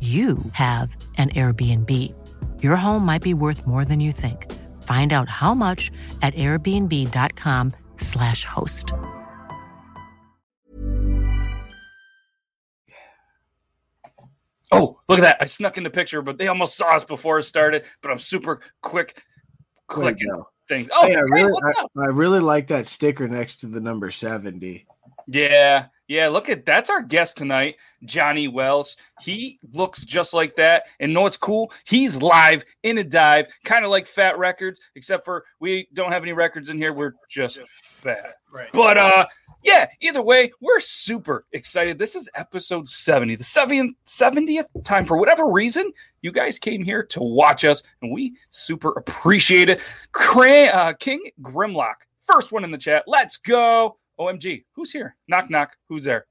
you have an Airbnb. Your home might be worth more than you think. Find out how much at airbnb.com/slash host. Oh, look at that. I snuck in the picture, but they almost saw us before it started. But I'm super quick clicking things. Oh, Hey, I hey, really, I. I really like that sticker next to the number seventy. Yeah, yeah. Look at that's our guest tonight, Johnny Welsh. He looks just like that. And know what's cool? He's live in a dive, kind of like Fat Records, except for we don't have any records in here. We're just fat. Right. But uh, yeah. Either way, we're super excited. This is episode seventy, the 70th 70th time for whatever reason you guys came here to watch us, and we super appreciate it. Cra- uh, King Grimlock, first one in the chat. Let's go. OMG, who's here? Knock knock. Who's there?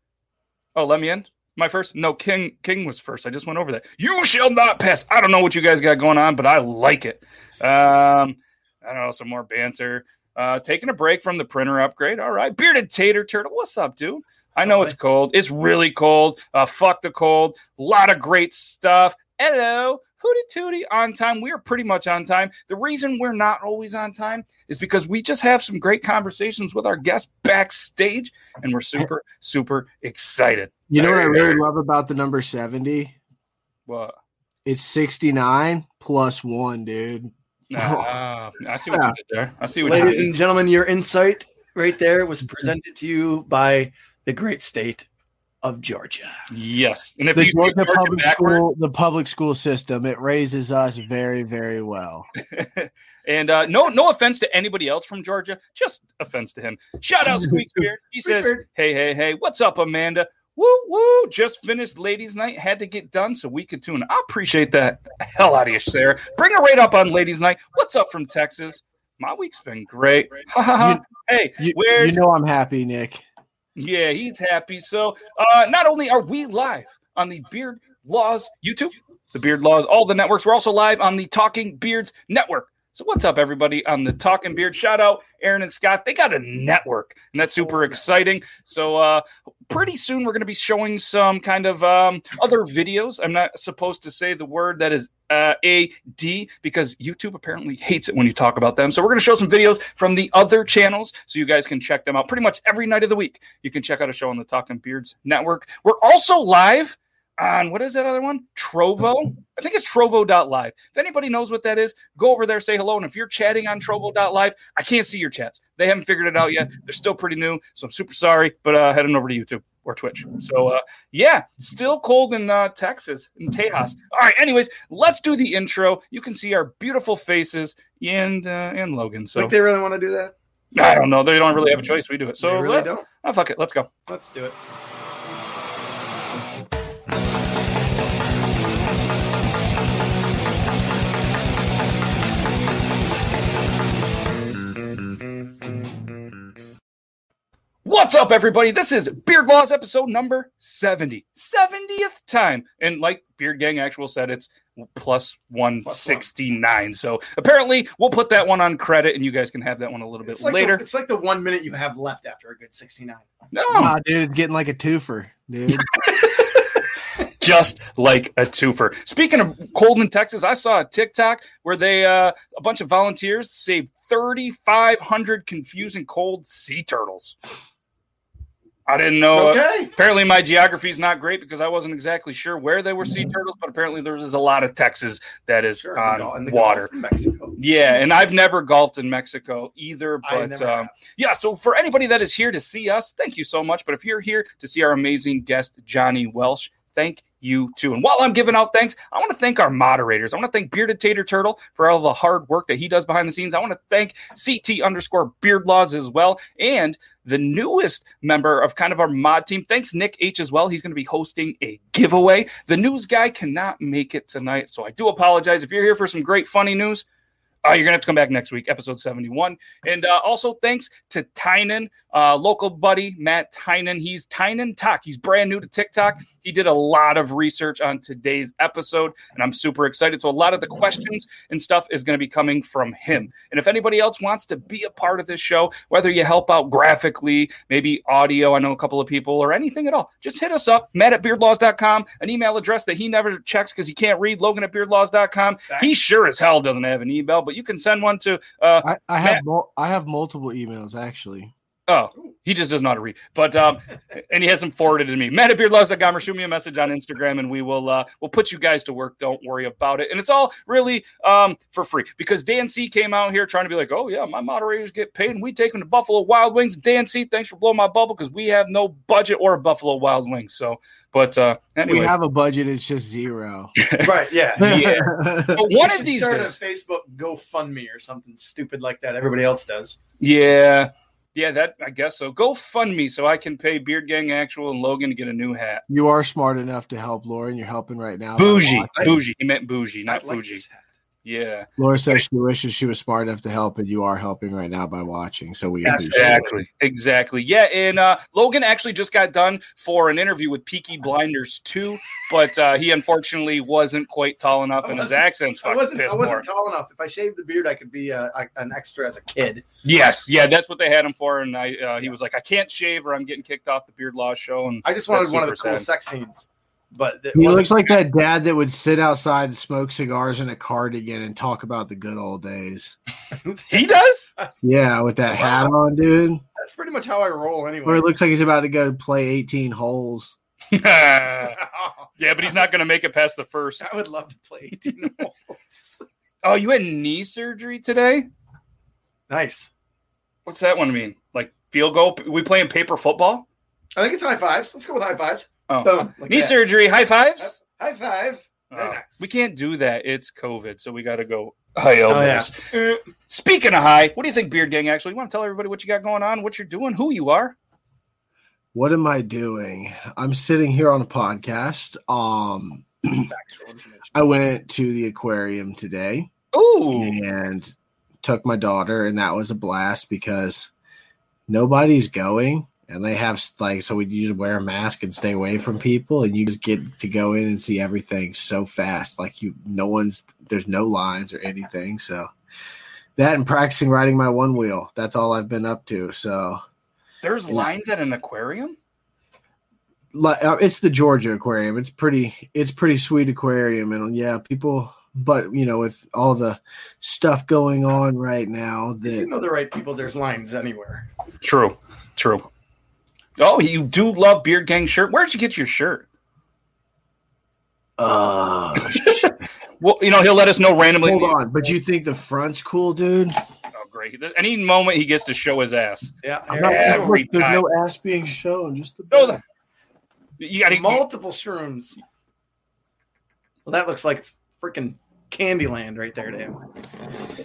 Oh, let me in. My first? No, King King was first. I just went over that. You shall not pass. I don't know what you guys got going on, but I like it. Um, I don't know, some more banter. Uh, taking a break from the printer upgrade. All right. Bearded Tater Turtle. What's up, dude? I know it's cold. It's really cold. Uh, fuck the cold. A lot of great stuff. Hello. Hootie tootie on time. We are pretty much on time. The reason we're not always on time is because we just have some great conversations with our guests backstage, and we're super, super excited. You know what I really love about the number seventy? What? It's sixty nine plus one, dude. Ah, I see what you did there. I see what Ladies you did. and gentlemen, your insight right there was presented to you by the great state of Georgia. Yes. And if the you Georgia Georgia public backward- school, the public school system, it raises us very, very well. and uh, no, no offense to anybody else from Georgia, just offense to him. Shout out Squeak Squeaksbeard. He says, "Hey, hey, hey, what's up, Amanda? Woo, woo! Just finished ladies' night. Had to get done so we could tune. I appreciate that. The hell out of you, Sarah. Bring her right up on ladies' night. What's up from Texas? My week's been great. Ha ha ha. Hey, You, where's you know I'm happy, Nick. Yeah, he's happy. So, uh, not only are we live on the Beard Laws YouTube, the Beard Laws, all the networks, we're also live on the Talking Beards Network. So, what's up, everybody, on the Talking Beard? Shout out Aaron and Scott. They got a network, and that's super exciting. So, uh, pretty soon we're going to be showing some kind of um, other videos. I'm not supposed to say the word that is uh, AD because YouTube apparently hates it when you talk about them. So we're going to show some videos from the other channels so you guys can check them out pretty much every night of the week. You can check out a show on the Talking Beards Network. We're also live on what is that other one? Trovo. I think it's trovo.live. If anybody knows what that is, go over there, say hello. And if you're chatting on trovo.live, I can't see your chats. They haven't figured it out yet. They're still pretty new. So I'm super sorry, but uh, heading over to YouTube or Twitch. So uh, yeah, still cold in uh, Texas, in Tejas. All right. Anyways, let's do the intro. You can see our beautiful faces and uh, and Logan. So Like they really want to do that? I don't know. They don't really have a choice. We do it. So They really let- don't. Oh, fuck it. Let's go. Let's do it. What's up, everybody? This is Beard Laws episode number 70. 70th time. And like Beard Gang Actual said, it's plus 169. So apparently, we'll put that one on credit and you guys can have that one a little bit It's like later. The, it's like the one minute you have left after a good 69. no, Nah, dude, it's getting like a twofer, dude. just like a twofer. Speaking of cold in Texas, I saw a TikTok where they, uh, a bunch of volunteers saved 3,500 confusing cold sea turtles. I didn't know. uh, Okay. apparently my geography is not great because I wasn't exactly sure where they were sea turtles, but apparently there's a lot of Texas that is Sure. on water. Mexico. Yeah, and I've never golfed in Mexico either, but um, yeah. So for anybody that is here to see us, thank you so much. But if you're here to see our amazing guest Johnny Welsh, thank you too. And while I'm giving out thanks, I want to thank our moderators. I want to thank Bearded Tater Turtle for all the hard work that he does behind the scenes. I want to thank CT underscore Beard Laws as well, and the newest member of kind of our mod team. Thanks, Nick H as well. He's going to be hosting a giveaway. The news guy cannot make it tonight, so I do apologize. If you're here for some great funny news, uh, you're gonna have to come back next week, episode 71. And uh, also thanks to Tynan, uh, local buddy Matt Tynan. He's Tynan Talk. He's brand new to TikTok. He did a lot of research on today's episode, and I'm super excited. So a lot of the questions and stuff is going to be coming from him. And if anybody else wants to be a part of this show, whether you help out graphically, maybe audio, I know a couple of people, or anything at all, just hit us up, Matt at beardlaws.com, an email address that he never checks because he can't read, Logan at beardlaws.com. He sure as hell doesn't have an email, but you can send one to uh, I, I have mul- I have multiple emails actually. Oh, he just doesn't know how to read. But um, and he has them forwarded to me. Matt at beardlaws.com or shoot me a message on Instagram and we will uh we'll put you guys to work. Don't worry about it. And it's all really um for free because Dan C came out here trying to be like, oh yeah, my moderators get paid and we take them to Buffalo Wild Wings. Dan C, thanks for blowing my bubble because we have no budget or a Buffalo Wild Wings. So but uh anyway. We have a budget, it's just zero. Right. Yeah. Yeah. But one of these start days. a Facebook GoFundMe or something stupid like that. Everybody else does. Yeah. Yeah, that I guess so. Go fund me so I can pay Beard Gang Actual and Logan to get a new hat. you are smart enough to help Lauren. you're helping right now. Bougie, I- bougie. He meant bougie, I not like Fuji. This hat. Yeah, Laura says she wishes she was smart enough to help, and you are helping right now by watching. So we Yes, it. exactly, exactly. Yeah, and uh, Logan actually just got done for an interview with Peaky Blinders too, but uh, he unfortunately wasn't quite tall enough, I and his wasn't- accent's I wasn't. pissed I wasn't more. tall enough. If I shaved the beard, I could be uh, an extra as a kid. Yes, yeah, that's what they had him for, and I uh, he was like, I can't shave or I'm getting kicked off the Beard Law show, and I just wanted one of the cool sad. sex scenes, but it He looks like that dad that would sit outside and smoke cigars in a cardigan and talk about the good old days. he does. Yeah, with that hat on, dude. That's pretty much how I roll anyway. Or it looks like he's about to go play 18 holes. yeah, but he's not going to make it past the first. I would love to play 18 holes. Oh, you had knee surgery today? Nice. What's that one mean? Like field goal? We playing paper football? I think it's high fives. Let's go with high fives. Oh, Boom. Like knee that. surgery. High fives. High five. Oh, nice. We can't do that. It's COVID, so we got to go high Oh, elbows. yeah. Speaking of high, what do you think, Beard Gang? Actually, you want to tell everybody what you got going on, what you're doing, who you are? What am I doing? I'm sitting here on a podcast. Um, I went to the aquarium today Ooh, and took my daughter, and that was a blast because nobody's going, and they have like so we just wear a mask and stay away from people, and you just get to go in and see everything so fast. Like you, no one's there's no lines or anything. So that and practicing riding my one wheel. That's all I've been up to. So there's lines at an aquarium. like uh, it's the Georgia Aquarium. It's pretty it's pretty sweet aquarium and yeah, people but you know with all the stuff going on right now If you that know the right people, there's lines anywhere. True, true. Oh, you do love Beard Gang shirt. Where'd you get your shirt? uh Well, you know he'll let us know randomly. hold on, but you think the front's cool, dude? Oh, great! Any moment he gets to show his ass. Yeah. Not Every look, there's time. no ass being shown, just the No, the- You got to multiple shrooms. Well, that looks like freaking Candyland right there to him.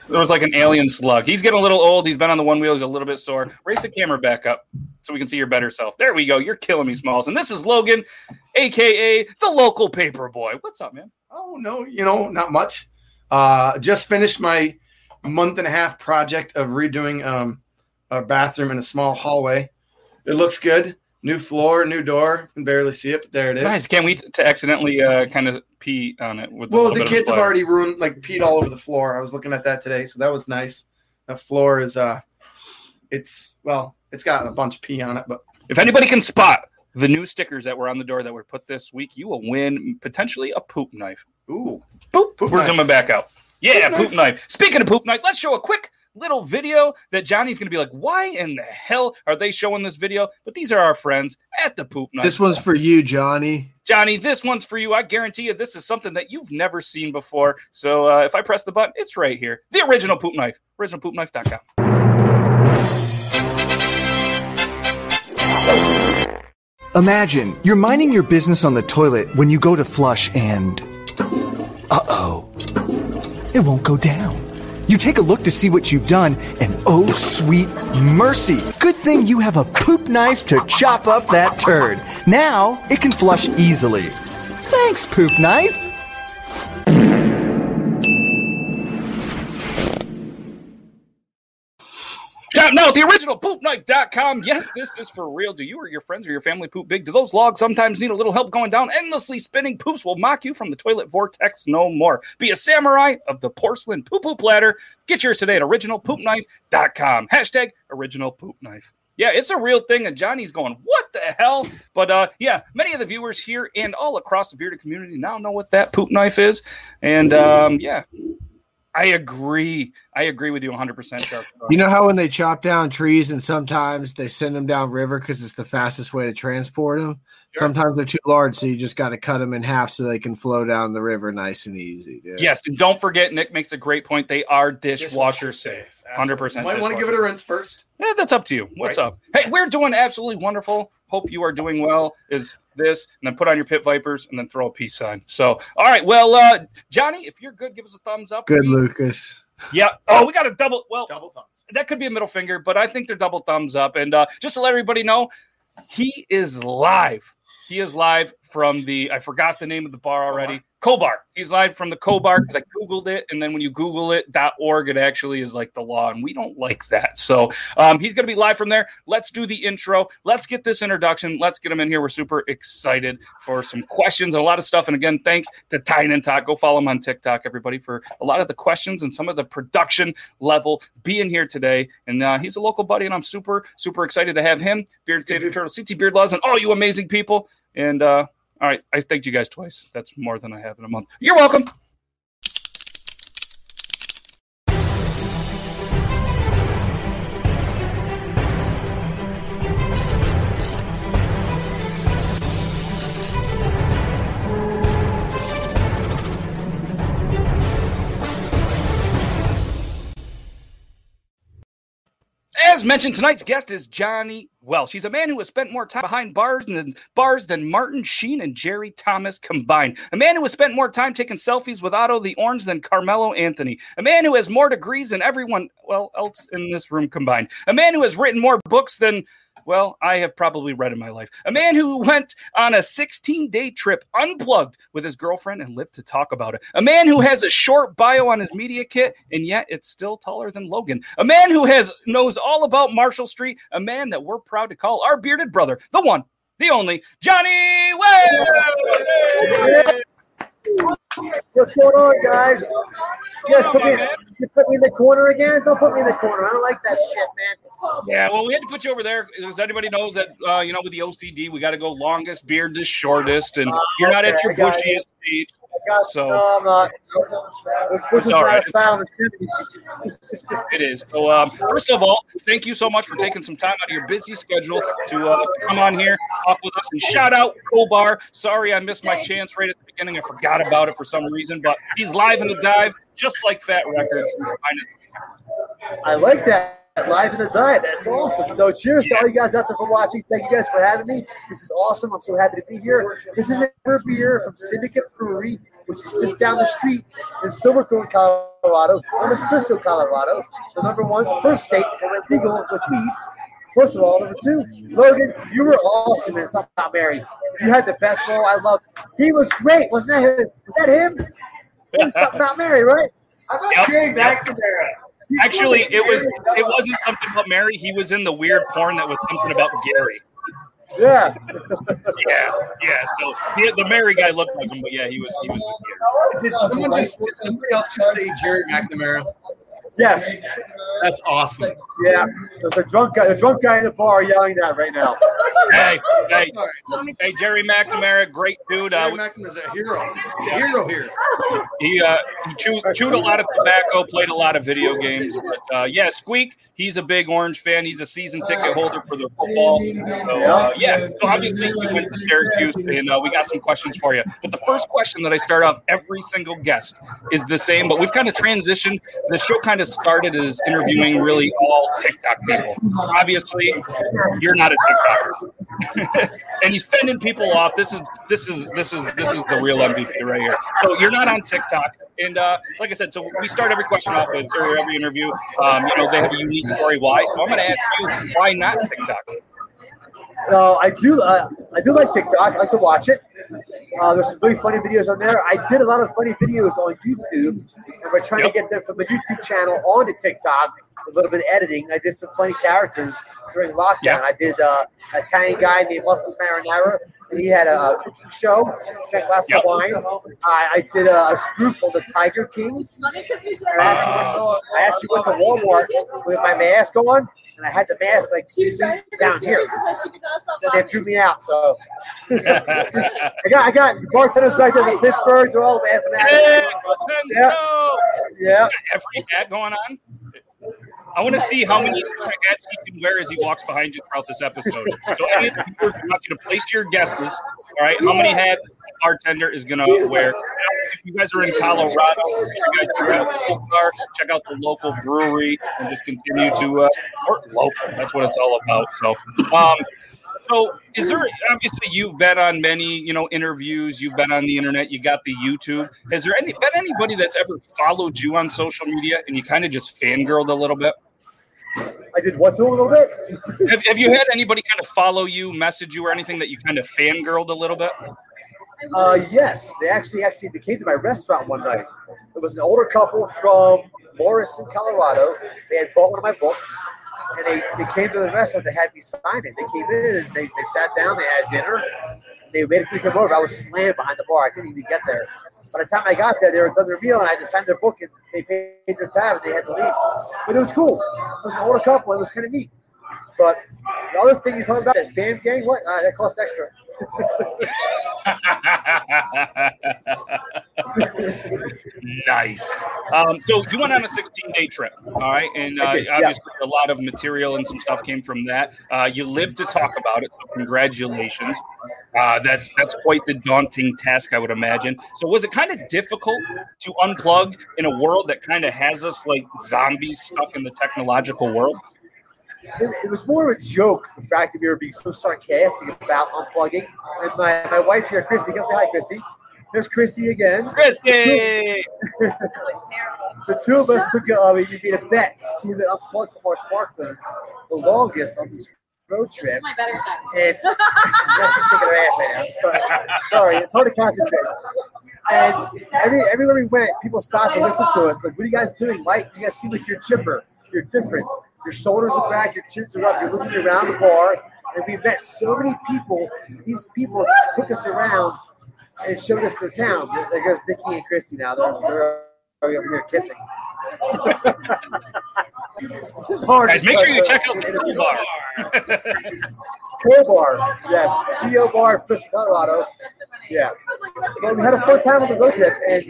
There was like an alien slug. He's getting a little old. He's been on the one wheel. He's a little bit sore. Raise the camera back up so we can see your better self. There we go. You're killing me, Smalls. And this is Logan, aka the local paper boy. What's up, man? Oh no, you know, not much. Uh just finished my month and a half project of redoing um a bathroom in a small hallway. It looks good. New floor, new door. Can barely see it, but there it is. Guys, can't wait to accidentally uh, kind of pee on it. With Well, the kids have already ruined, like peed all over the floor. I was looking at that today, so that was nice. The floor is, uh, it's well, it's got a bunch of pee on it, but If anybody can spot the new stickers that were on the door that were put this week, you will win potentially a poop knife. ooh, Boop. Poop We're knife. zooming back out. Yeah, Poop poop, knife. knife. Speaking of poop knife, let's show a quick little video that Johnny's going to be like, why in the hell are they showing this video? But these are our friends at the poop knife. This one's for you, Johnny. Johnny, this one's for you. I guarantee you this is something that you've never seen before. So uh, if I press the button, it's right here. The original poop knife. Originalpoopknife.com. Imagine you're minding your business on the toilet when you go to flush and. Uh oh. It won't go down. You take a look to see what you've done, and oh, sweet mercy. Good thing you have a poop knife to chop up that turd. Now it can flush easily. Thanks, poop knife. No, the original poopknife.com. Yes, this is for real. Do you or your friends or your family poop big? Do those logs sometimes need a little help going down? Endlessly spinning poops will mock you from the toilet vortex no more. Be a samurai of the porcelain poo poop ladder. Get yours today at originalpoopknife.com. Hashtag original poop knife. Yeah, it's a real thing, and Johnny's going, "What the hell?" But uh, yeah, many of the viewers here and all across the bearded community now know what that poop knife is, and um, yeah, I agree. I agree with you 100, percent Shark. You know how when they chop down trees and sometimes they send them down river because it's the fastest way to transport them. Sometimes they're too large, so you just got to cut them in half so they can flow down the river nice and easy. dude. Yes, and don't forget, Nick makes a great point. They are dishwasher safe, hundred percent. Might want to give it a rinse first. Yeah, that's up to you. What's Right. up? Hey, we're doing absolutely wonderful. Hope you are doing well. Is this and then put on your pit vipers and then throw a peace sign. So, all right. Well, uh, Johnny, if you're good, give us a thumbs up. Good, We- Lucas. Yeah. Oh, we got a double. Well, Double thumbs. that could be a middle finger, but I think they're double thumbs up. And uh, just to let everybody know, he is live. He is live from the, I forgot the name of the bar already. Cobar. He's live from the Cobar because I Googled it. And then when you Google it, .org, it actually is like the law. And we don't like that. So um, he's going to be live from there. Let's do the intro. Let's get this introduction. Let's get him in here. We're super excited for some questions and a lot of stuff. And again, thanks to Tynan Talk. Go follow him on TikTok, everybody, for a lot of the questions and some of the production level being here today. And uh, he's a local buddy, and I'm super, super excited to have him, Beard Tater Turtle, CT Beard Laws, and all you amazing people. And uh, all right, I thanked you guys twice. That's more than I have in a month. You're welcome. As mentioned, tonight's guest is Johnny Welsh. He's a man who has spent more time behind bars than bars than Martin Sheen and Jerry Thomas combined. A man who has spent more time taking selfies with Otto the Orange than Carmelo Anthony. A man who has more degrees than everyone well else in this room combined. A man who has written more books than well, I have probably read in my life. A man who went on a 16 day trip unplugged with his girlfriend and lived to talk about it. A man who has a short bio on his media kit and yet it's still taller than Logan. A man who has knows all about Marshall Street. A man that we're proud to call our bearded brother, the one, the only Johnny Welsh. What's going on, guys? You guys put me, you put me in the corner again? Don't put me in the corner. I don't like that shit, man. Yeah, well, we had to put you over there. As anybody knows that, uh, you know, with the OCD, we got to go longest, beard bearded, shortest, and you're not at your I got it. bushiest feet. I So- no, I'm not. This, this is right. style in the 70s. It is. So, um, first of all, thank you so much for taking some time out of your busy schedule to uh, come on here, off with us, and shout out Cobar. Sorry, I missed my chance right at the beginning. I forgot about it for some reason, but he's live in the dive, just like Fat Records. I like that. Live in the diet. That's awesome. So cheers to all you guys out there for watching. Thank you guys for having me. This is awesome. I'm so happy to be here. This is a beer from Syndicate Brewery, which is just down the street in Silverthorne, Colorado. I'm in Frisco, Colorado. The number one, first state that went legal with weed. First of all, number two, Logan, you were awesome in Something About Mary. You had the best role. I love. He was great. Wasn't that him? Was that him? In Something About Mary, right? I got yep. Gerry McNamara. Actually, it was it wasn't something about Mary. He was in the weird porn that was something about Gary. Yeah. Yeah, yeah. So the, the Mary guy looked like him, but yeah, he was he was with Gary. Did someone just did somebody else just say Gerry McNamara? Yes. That's awesome. Yeah. There's a drunk guy, a drunk guy in the bar yelling that right now. Hey, hey, hey, Gerry McNamara, great dude. Uh, Gerry McNamara's a hero. He's a hero here. He uh, he chewed, chewed a lot of tobacco, played a lot of video games. But uh, yeah, Squeak, he's a big Orange fan. He's a season ticket holder for the football. So uh, yeah, so obviously we went to Syracuse, and uh, we got some questions for you. But the first question that I start off every single guest is the same, but we've kind of transitioned. The show kind of started as interviewing really all TikTok people. Obviously, you're not a TikToker. and he's fending people off. This is this is this is this is the real MVP right here. So you're not on TikTok, and uh, like I said, so we start every question off with or every interview. Um, you know, they have a unique story why. So I'm going to ask you why not TikTok. No, I do. Uh, I do like TikTok. I like to watch it. Uh, there's some really funny videos on there. I did a lot of funny videos on YouTube, and we're trying Yep. to get them from the YouTube channel onto TikTok. A little bit of editing. I did some funny characters during lockdown. Yeah. I did uh, an Italian guy named Muscles Marinara. And he had a cooking show. Check out some Yep. wine. I, I did a, a spoof on the Tiger King. And I actually, went, I actually went to Walmart with my mask on, and I had the mask like down here. So they threw me out. So I got I got bartenders back there in Pittsburgh. They're all laughing at me. Yeah, yeah. every hat going on. I want to see how many hats he can wear as he walks behind you throughout this episode. So, any of the viewers, I want you to place your guesses. All right, how many hats the bartender is going to wear? If you guys are in Colorado, you guys check out the local bar, check out the local brewery, and just continue to uh, support local. That's what it's all about. So, um, so is there obviously you've been on many you know interviews you've been on the internet you got the youtube has there any been anybody that's ever followed you on social media and you kind of just fangirled a little bit I did what to a little bit. have, have you had anybody kind of follow you message you or anything that you kind of fangirled a little bit Uh, yes, they actually actually they came to my restaurant one night. It was an older couple from Morrison, Colorado. They had bought one of my books, and they, they came to the restaurant. They had me sign it. They came in and they, they sat down. They had dinner. They for me come over. I was slammed behind the bar. I couldn't even get there. By the time I got there, they were done their meal, and I had to sign their book, and they paid their tab, and they had to leave. But it was cool. It was an older couple. It was kind of neat. But the other thing you're talking about is fam gang. What? Uh, that costs extra. nice. Um, so you went on a 16 day trip, all right, and uh, did, yeah. obviously a lot of material and some stuff came from that. Uh, you lived to talk about it, so congratulations. Uh, that's that's quite the daunting task, I would imagine. So was it kind of difficult to unplug in a world that kind of has us like zombies stuck in the technological world? It, it was more of a joke, the fact that we were being so sarcastic about unplugging. And my, my wife here, Christy, come say hi, Christy. There's Christy again. Christy! The two of us took it uh, we made a bet to see the unplugged from our smartphones the longest on this road trip. my better side. And yeah, she's shaking her ass right now. Sorry, sorry, it's hard to concentrate. And every everywhere we went, people stopped and listened to us. Like, what are you guys doing, Mike? You guys seem like you're chipper. You're different. Your shoulders are back, your chins are up. You're looking around the bar, and we met so many people. These people took us around and showed us their town. There- goes Nikki and Christy now. They're, they're over here kissing. this is hard. Guys, make sure you check out the Cool bar. Co Bar, yes, CO Bar, Frisco, Colorado. Yeah. But we had a fun time on the road trip, and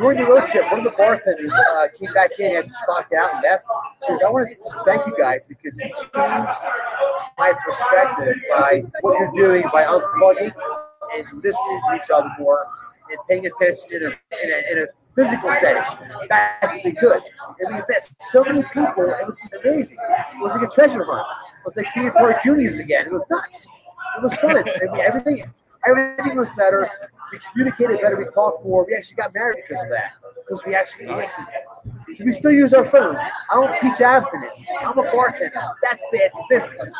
during the road trip, one of the bartenders uh, came back in and just clocked out and left. She I want to thank you guys because you changed my perspective by what you're doing by unplugging and listening to each other more and paying attention in a, in a, in a physical setting back if we could. And we met so many people, it was just amazing. It was like a treasure hunt. It was like being part of Goonies again. It was nuts. It was fun. I mean, everything, everything was better. We communicated better. We talked more. We actually got married because of that. Because we actually listened. We still use our phones. I don't teach abstinence. I'm a bartender. That's bad business.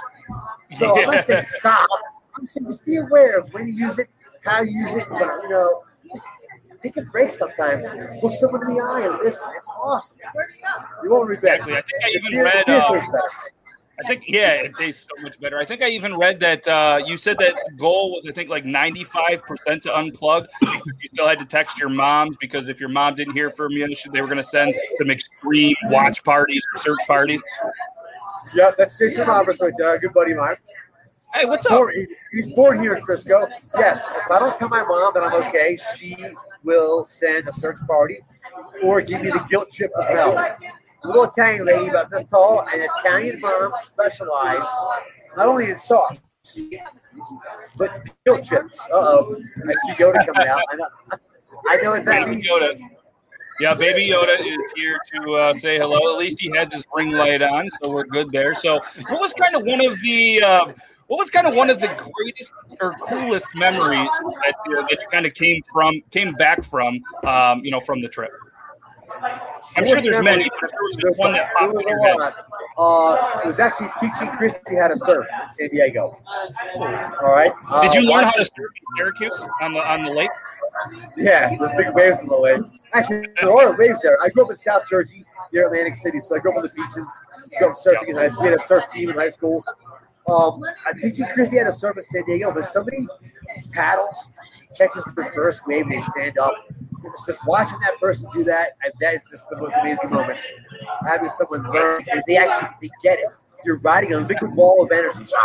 So I'm not saying stop. I'm saying just be aware of when you use it, how you use it. But, you know, just take a break sometimes. Look someone in the eye and listen. It's awesome. You won't regret Exactly. I think I even read. Uh. I think yeah, it tastes so much better. I think I even read that uh, you said that goal was I think like ninety five percent to unplug. You still had to text your moms because if your mom didn't hear from you, they were going to send some extreme watch parties or search parties. Yeah, that's Jason Roberts right there, a good buddy of mine. Hey, what's up? Born, he's born here in Frisco. Yes, if I don't tell my mom that I'm okay, she will send a search party or give me the guilt trip of hell. Little Italian lady about this tall, and Italian moms specialize not only in sauce, but guilt chips. Uh oh, I see Yoda coming out. I know, I know what that means. Yoda. Yeah, Baby Yoda is here to uh, say hello. At least he has his ring light on, so we're good there. So, what was kind of one of the uh, what was kind of one of the greatest or coolest memories that you, that you kind of came from came back from um, you know from the trip? I'm sure there's many, but there was There's one that popped was in a head. lot. Uh, it was actually teaching Christy how to surf in San Diego. All right. Uh, Did you learn how to surf in Syracuse on the on the lake? Yeah, there's big waves in the lake. Actually, there are waves there. I grew up in South Jersey, near Atlantic City, so I grew up on the beaches. Grew up surfing in high school. We had a surf team in high school. Um, I'm teaching Christy how to surf in San Diego, but somebody paddles, catches the first wave, and they stand up. It's just watching that person do that. And that is just the most amazing moment. Having someone learn, they- they actually they get it. You're riding a liquid ball of energy. She's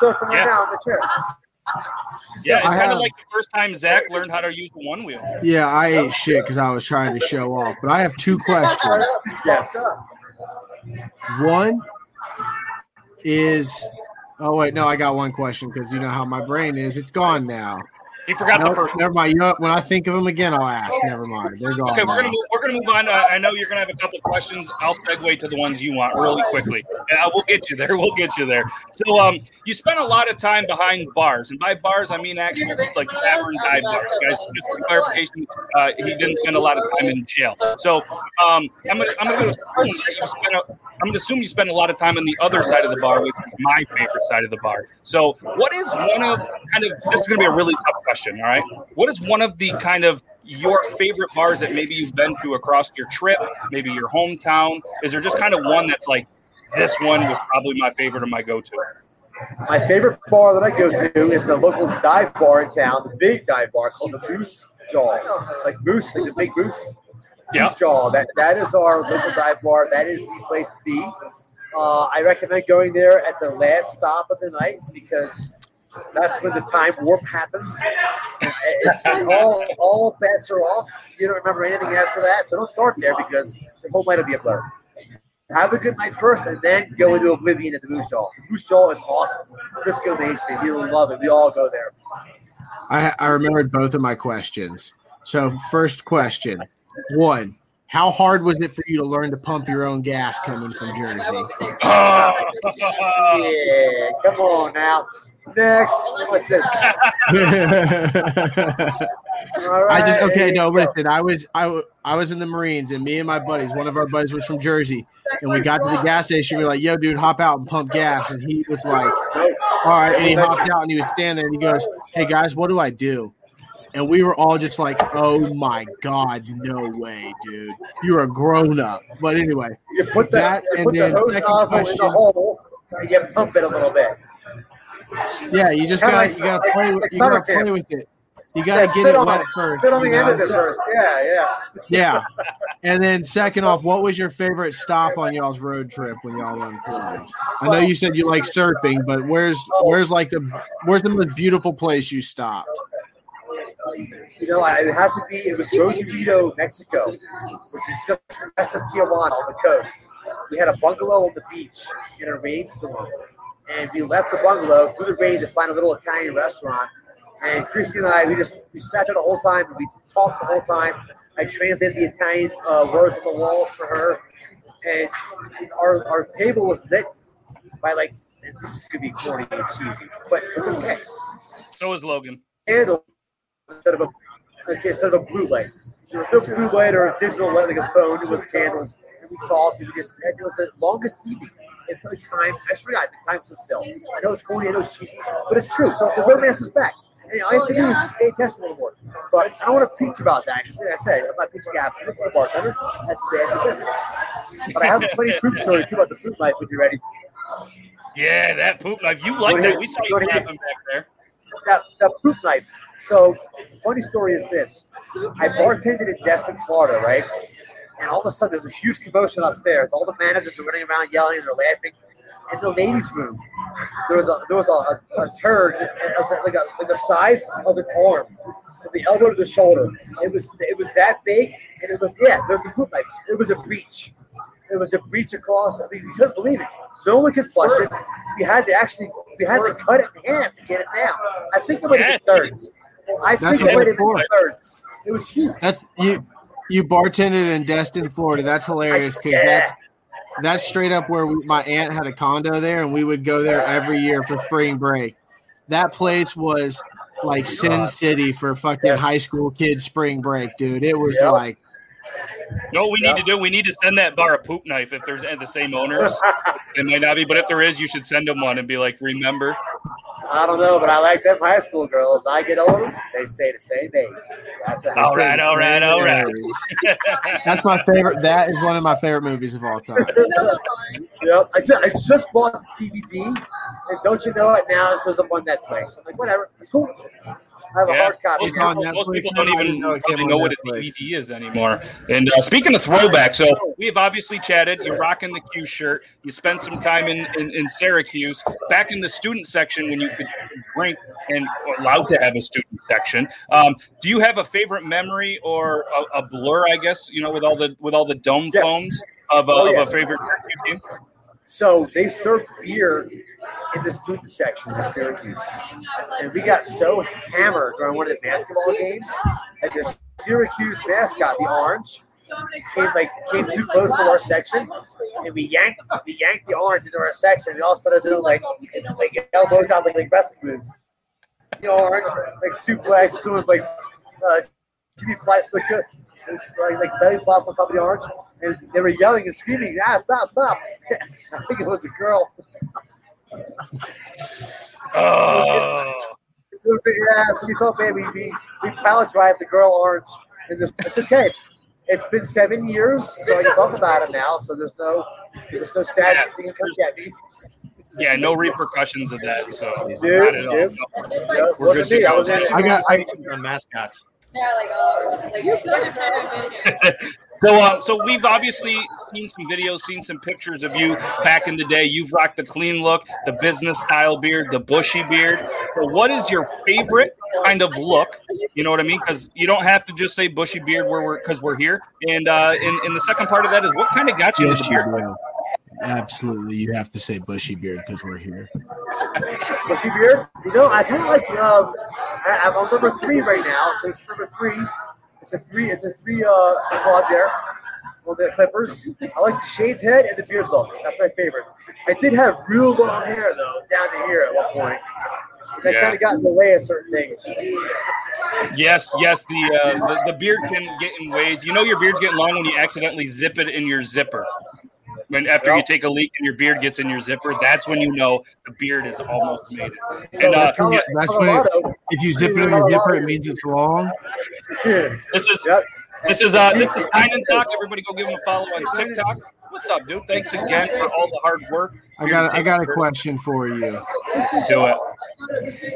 surfing right Yeah. now in the chair. Yeah, it's kind of like the first time Zach learned how to use the one wheel. Yeah, I ate shit because I was trying to show off. But I have two questions. Yes. One is, oh wait, no, I got one question because you know how my brain is. It's gone now. He forgot the first never mind. You know? When I think of him again, I'll ask. Never mind. They're gone. Okay, we're gonna move, we're gonna move on. Uh, I know you're gonna have a couple questions. I'll segue to the ones you want really quickly. Uh, we'll get you there. We'll get you there. So, um, you spent a lot of time behind bars, and by bars I mean actually like tavern dive bars, guys. Just for clarification, uh, he didn't spend a lot of time in jail. So, um, I'm gonna I'm gonna that you spent a, I'm gonna assume you spend a lot of time on the other side of the bar, which is my favorite side of the bar. So, what is one of kind of this is gonna be a really tough question. All right, what is one of the kind of your favorite bars that maybe you've been to across your trip, maybe your hometown? Is there just kind of one that's like this one was probably my favorite or my go-to? My favorite bar that I go to is the local dive bar in town, the big dive bar called the Moose Jaw. Like Moose, like the big Moose. Yeah. Moose That that is our local dive bar. That is the place to be. Uh, I recommend going there at the last stop of the night because that's when the time warp happens. And It's, all all bets are off. You don't remember anything after that, so don't start there because the whole night will be a blur. Have a good night first, and then go into oblivion at the Moose Jaw. Moose Jaw is awesome. Frisco Main Street, we love it. We all go there. I, I remembered both of my questions. So, first question one, how hard was it for you to learn to pump your own gas coming from Jersey? Oh. yeah, come on now. Next, what's this? All right, I just okay. No, listen. I was I, w- I was in the Marines, and me and my buddies. One of our buddies was from Jersey, and we got to the gas station. We were like, "Yo, dude, hop out and pump gas." And he was like, "All right." And he hopped out, and he was standing there, and he goes, "Hey guys, what do I do?" And we were all just like, "Oh my god, no way, dude! You're a grown up." But anyway, You put the, that you and put the then hose second nozzle in the hole, and you pump it a little bit. yeah, you just gotta like- you gotta play with like you gotta play with it. You gotta Yeah, get it wet it. first. Spit on the you end of it first. Yeah, yeah. Yeah. And then second off, what was your favorite stop on y'all's road trip when y'all went cruise? I know you said you like surfing, but where's oh. where's like the where's the most beautiful place you stopped? You know, I have to be. It was Rosarito, Mexico, which is just west of Tijuana on the coast. We had a bungalow on the beach in a rainstorm, and we left the bungalow through the rain to find a little Italian restaurant. And Christy and I, we just we sat there the whole time. We talked the whole time. I translated the Italian uh, words on the walls for her, and our our table was lit by like this is gonna be corny and cheesy, but it's okay So is Logan. Instead of a instead of a blue light. There was no blue light or a digital light like a phone. It was candles, and we talked. And we just it was the longest evening. It took time. I swear, to God, the time was still. I know it's corny. I know it's cheesy, but it's true. So the romance is back. And all you have to do is pay attention a little more. But I don't want to preach about that because, like I said, I'm not preaching abstinence. I'm a bartender. That's bad for business. But I have a funny poop story too about the poop life. If you're ready, Yeah, that poop knife. You like that? We saw you laughing back there. that that poop knife. So, the funny story is this: I bartended in Destin, Florida, right? And all of a sudden, there's a huge commotion upstairs. All the managers are running around yelling and they're laughing. In the ladies' room, there was a there was a, a, a turd like a like the size of an arm, from the elbow to the shoulder. It was it was that big, and it was yeah. There's the poop knife. It was a breach. It was a breach across. I mean, we couldn't believe it. No one could flush it. We had to actually we had to cut it in half to get it down. I think it might have been thirds. I That's think it what might for. thirds. It was huge. That you you bartended in Destin, Florida. That's hilarious because that's that's straight up where we, my aunt had a condo there, and we would go there every year for spring break. That place was like Sin City for fucking Yes. high school kids spring break, dude. It was Yep. like You know what we need to do? We need to send that bar a poop knife if there's eh, the same owners. it might not be, but if there is, you should send them one and be like, remember. I don't know, but I like them high school girls. I get older, they stay the same age. That's what All right, all right, all right. That's my favorite. That is one of my favorite movies of all time. Yep. I just, I just bought the DVD, and don't you know it now? It shows up on Netflix. I'm like, whatever, it's cool. I have a Yeah, hard copy. most, It's people, most people don't even know it came probably on know what a Netflix. DVD is anymore. And uh, speaking of throwback, so we have obviously chatted. You're rocking the Q shirt. You spent some time in, in, in Syracuse, back in the student section when you could drink and allowed to have a student section. Um, do you have a favorite memory or a, a blur? I guess you know with all the with all the dome Yes. phones of, a Oh, yeah. of a favorite team. So they served beer in the student sections in Syracuse. And we got so hammered during one of the basketball games that the Syracuse mascot, the orange, came like came too close to our section and we yanked we yanked the orange into our section and all started doing like like elbow drop like, like wrestling moves. The orange, like suplex, doing like uh Jimmy look good. Like, like belly flops on top of the orange, and they were yelling and screaming, "Ah, stop, stop!" I think it was a girl. Oh, It was a- yeah, so we thought, man, we we, we pallet drive the girl orange, and this it's okay. It's been seven years, so I can talk about it now. So there's no there's no statute thing come get me. yeah, no repercussions of that. So Dude, not at all. dude. Yeah, it We're wasn't good to me. I was actually I got. I, on mascots. Yeah, like oh, just like every time I've been here. So, uh, so we've obviously seen some videos, seen some pictures of you back in the day. You've rocked the clean look, the business style beard, the bushy beard. So, what is your favorite kind of look? You know what I mean? Because you don't have to just say bushy beard where we're because we're here. And uh, in in the second part of that is what kind of got you into yes, the beard? Absolutely, you have to say bushy beard because we're here. bushy beard. You know, I kind of like. Um, I, I'm on number three right now, so it's number three. It's a three. It's a three uh, club there. On the Clippers, I like the shaved head and the beard look. That's my favorite. I did have real long hair though, down to here at one point. That Yeah. kind of got in the way of certain things. Yes, yes. The, uh, the the beard can get in ways. You know your beard's getting long when you accidentally zip it in your zipper. When after you take a leak and your beard gets in your zipper, that's when you know the beard is almost made it. So And uh, Colo- yeah, that's when it- If you zip it in your zipper, it means it's long. yeah, this is yep. This is uh this is Tynan Talk. Everybody go give him a follow on TikTok. What's up, dude? Thanks again for all the hard work. I got. I got a question for you. Do it.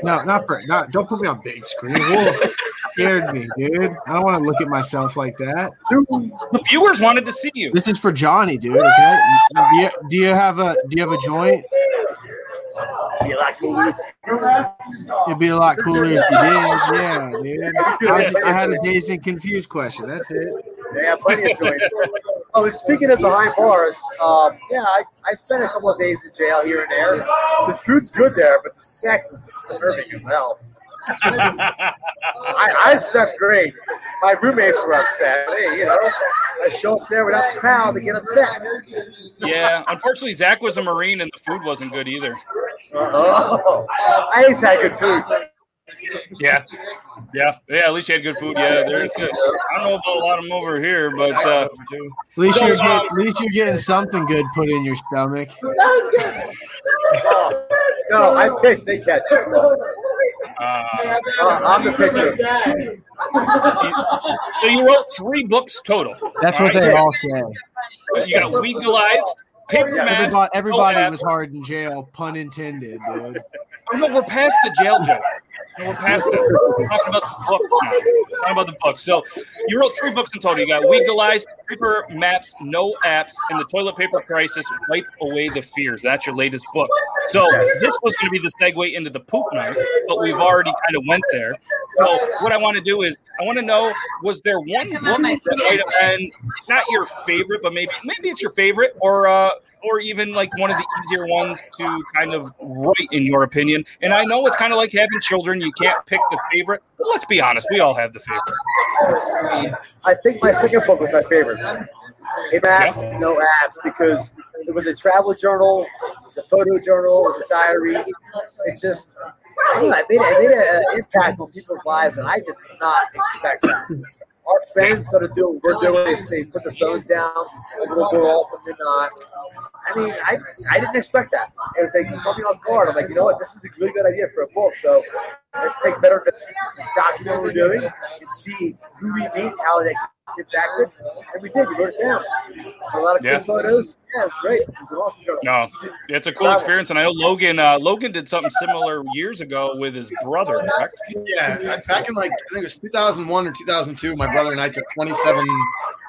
No, not for not. Don't put me on big screen. Whoa, scared me, dude. I don't want to look at myself like that. The viewers wanted to see you. This is for Johnny, dude. Okay. Do you, do you have a Do you have a joint? Be like, It'd be a lot cooler if you did. Yeah, dude. I, I had a dazed and confused question. That's it. Yeah, plenty of joints. Oh, speaking of behind bars, um, yeah, I, I spent a couple of days in jail here and there. The food's good there, but the sex is disturbing as hell. I, I slept great. My roommates were upset. Hey, you know, I show up there without the towel to get upset. Yeah. Unfortunately, Zach was a Marine and the food wasn't good either. Oh, I always had good food. Yeah. Yeah. Yeah. At least you had good food. Yeah. There's. Uh, I don't know about a lot of them over here, but uh, At least So, you're uh, getting, at least you're getting something good put in your stomach. Oh, no, I pissed. They catch. Uh, I'm the pitcher. so you wrote three books total. That's All what right. they all say. You got legalized, paper maps. Everybody, everybody was hard in jail, pun intended, dude. Oh, no, we're past the jail joke. No, we're past that. We're talking about the book now. We're talking about the book. So you wrote three books in total. You got Legalized, Paper Maps, No Apps, and the Toilet Paper Crisis, Wipe Away the Fears. That's your latest book. So this was going to be the segue into the poop knife, but we've already kind of went there. So what I want to do is I want to know, was there one book that might have been not your favorite, but maybe maybe it's your favorite, or uh, or even like one of the easier ones to kind of write in your opinion. And I know it's kind of like having children; you can't pick the favorite. But let's be honest, we all have the favorite. I think my second book was my favorite. In apps, no apps, because it was a travel journal, it was a photo journal, it was a diary. It just I, know, I made, it made an impact on people's lives, and I did not expect that. Our friends started doing, what we're doing this, they put their phones down a little more often than not. I mean, I, I didn't expect that. It was like, it caught me off guard. I'm like, you know what, this is a really good idea for a book. So let's take better, let's, let's document what we're doing and see who we meet, how they gets impacted. And we did, we wrote it down. A lot of cool Yeah. photos. Yeah, it was great. It was an awesome journal. No, it's a cool experience, and I know Logan. Uh, Logan did something similar years ago with his brother, correct? Yeah, back in like I think it was 2001 or 2002, my brother and I took 27,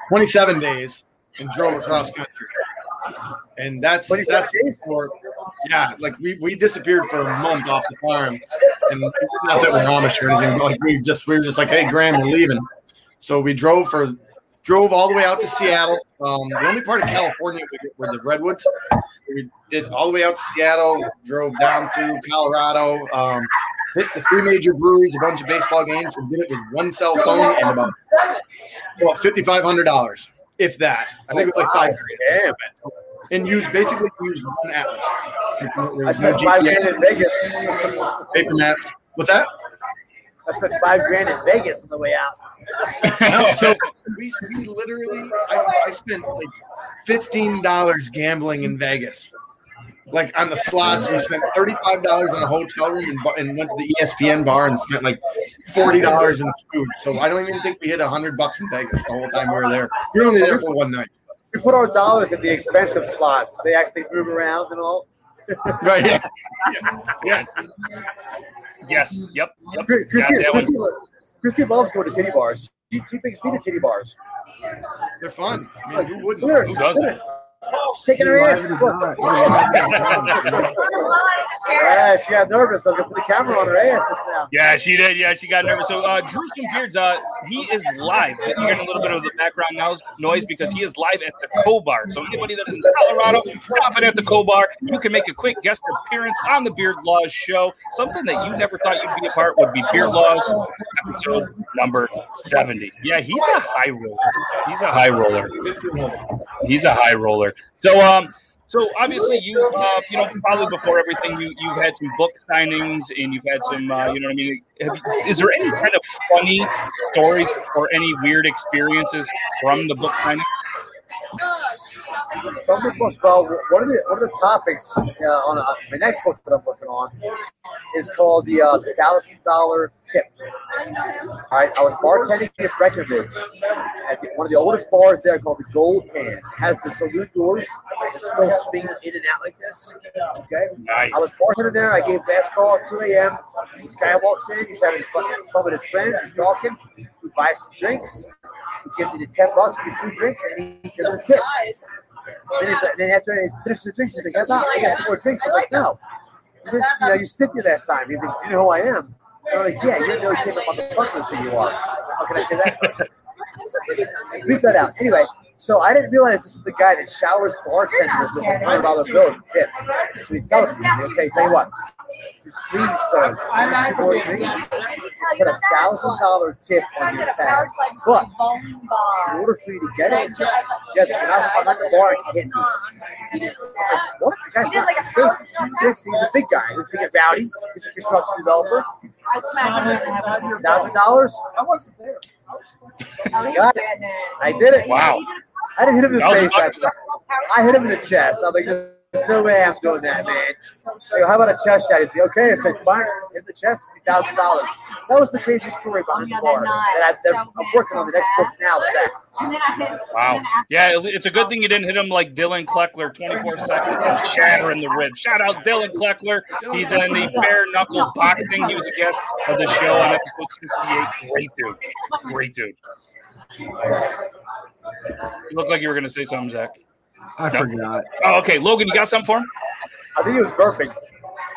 27 days and drove across country. And that's 27 that's for yeah, like we, we disappeared for a month off the farm, and not that we're Amish or anything, but like we just we were just like, hey, Graham, we're leaving. So we drove for drove all the way out to Seattle. Um, the only part of California we were the redwoods. We did all the way out to Seattle, drove down to Colorado, um, hit the three major breweries, a bunch of baseball games, and did it with one cell phone and about about fifty five hundred dollars, if that. I think it was like five grand. Oh, and used basically used one atlas. There I was no spent five grand in Vegas. paper maps. What's that? I spent five grand in Vegas on the way out. No, so we, we literally, I, I spent like fifteen dollars gambling in Vegas. Like on the slots, we spent thirty-five dollars in a hotel room and, and went to the ESPN bar and spent like forty dollars in food. So I don't even think we hit a hundred bucks in Vegas the whole time we were there. We were only there for one night. We put our dollars in the expensive slots. They actually move around and all. Right? Yeah. Yeah. Yes. Yep. Yep. Chris- Chrissy, Got that one. Chrissy, Chrissy loves going to titty bars. She, she brings me to titty bars. They're fun. I mean, who wouldn't? Look at her, Who doesn't? Look at. Shaking her ass. Look. Yeah, she got nervous. I'm gonna put the camera on her ass just now. Yeah, she did. Yeah, she got nervous. So, uh, Drew Some Beards, uh, he is live. You're getting a little bit of the background noise, noise because he is live at the Co Bar. So, anybody that is in Colorado, stop in at the Co Bar. You can make a quick guest appearance on the Beard Laws show. Something that you never thought you'd be a part would be Beard Laws, episode number 70. Yeah, he's a high roller. He's a high roller. He's a high roller. So, um, so obviously you, uh, you know, probably before everything, you you've had some book signings and you've had some, uh, you know, what I mean. Have is there any kind of funny stories or any weird experiences from the book signing? The books, well, one of the one of the topics uh, on uh, my next book that I'm working on is called the uh, thousand dollar tip. All right, I was bartending at Breckenridge at the, one of the oldest bars there called the Gold Pan. It has the saloon doors that still swing in and out like this. Okay, Nice. I was bartending there. I gave last call at 2 a.m. This guy walks in. He's having fun, fun with his friends. He's talking. We buy some drinks. He gives me the 10 bucks for two drinks, and he gives a tip. Then, like, then after I finish the drinks, he's like, I got, I got some more drinks. I'm like, no. You, know, you tipped me last time. He's like, do you know who I am? And I'm like, yeah, you didn't know you came up on the bucket, who you are. How can I say that? Beat that out. Anyway, so I didn't realize this was the guy that showers bartenders with hundred dollar bills and tips. So he tells me, okay, tell you what, just please, sir, two more drinks, put a thousand dollar tip on your tab. But in order for you to get it, you have to get out behind the bar and hit me. I'm like, what? The guy's not this crazy. This, he's a big guy. He's a big rowdy. He's a construction developer. Thousand dollars? I wasn't there. Oh, I got it. I did it. Wow. I didn't hit him in the face. I, I hit him in the chest. I'm like, there's no way I'm doing that, man. I go, how about a chest shot? He's like, okay. I said, fine, hit the chest, thousand dollars. That was the craziest story behind the bar. And I, I'm working on the next book now with that. And then I hit. Wow. Yeah, it's a good thing you didn't hit him like Dylan Kleckler, 24 seconds and shatter in the rib. Shout out Dylan Kleckler. He's in the bare knuckle boxing. He was a guest of the show on episode 68. Great dude. Great dude. You look like you were going to say something, Zach. I No. forgot. Oh, okay. Logan, you got something for him? I think he was burping.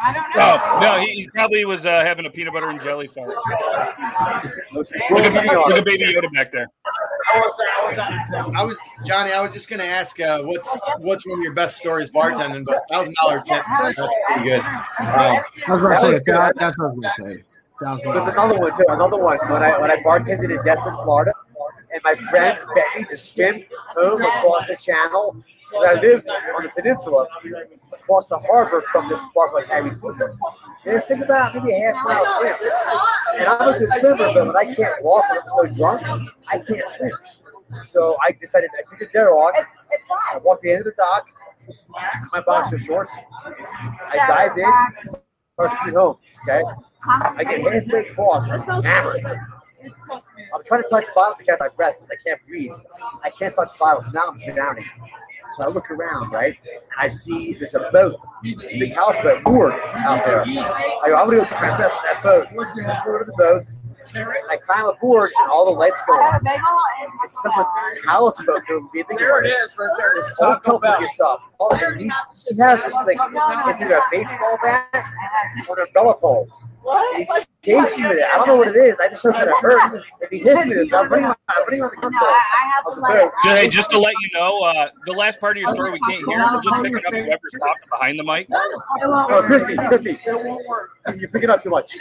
I don't know. Oh, no, he, he probably was uh, having a peanut butter and jelly fart. We're Look at, on look it. at Baby Yoda back there. I was Johnny. I was just gonna ask uh, what's what's one of your best stories bartending, but thousand dollars tip. That's pretty good. Um, I was going to say was that, that's what I was going to say. Thousand There's another one too. Another one. When I when I bartended in Destin, Florida, and my friends bet me to swim home across the channel because I live on the peninsula across the harbor from this like Harry T's. And it's think about maybe a half mile swim. And I'm a good swimmer, but when I can't walk I'm so drunk, I can't swim. So I decided I took a dare on. I walked the end of the dock, my boxer shorts. I dived in, started swimming home. Okay. I get halfway across, I'm trying to touch bottom to catch my breath because I can't breathe. I can't touch bottom, so now I'm drowning. So I look around, right, and I see there's a boat, a big houseboat moored out there. I go, I'm gonna go breath in that boat. I swim to the boat. I climb aboard, and all the lights go on. It's someone's houseboat they're living There it is, right there. This old couple gets up. Oh, he, he has this thing. It's either a baseball bat or an umbrella pole. And He's chasing me with it. I don't know what it is. I just know it's gonna hurt if he hits me. This, I'm putting him, I'm putting him on the console of the boat. Ju- Hey, just to let you know, uh, the last part of your story we can't hear. We're just picking up whoever's talking behind the mic. Oh, Christy, Christy, you're picking up too much.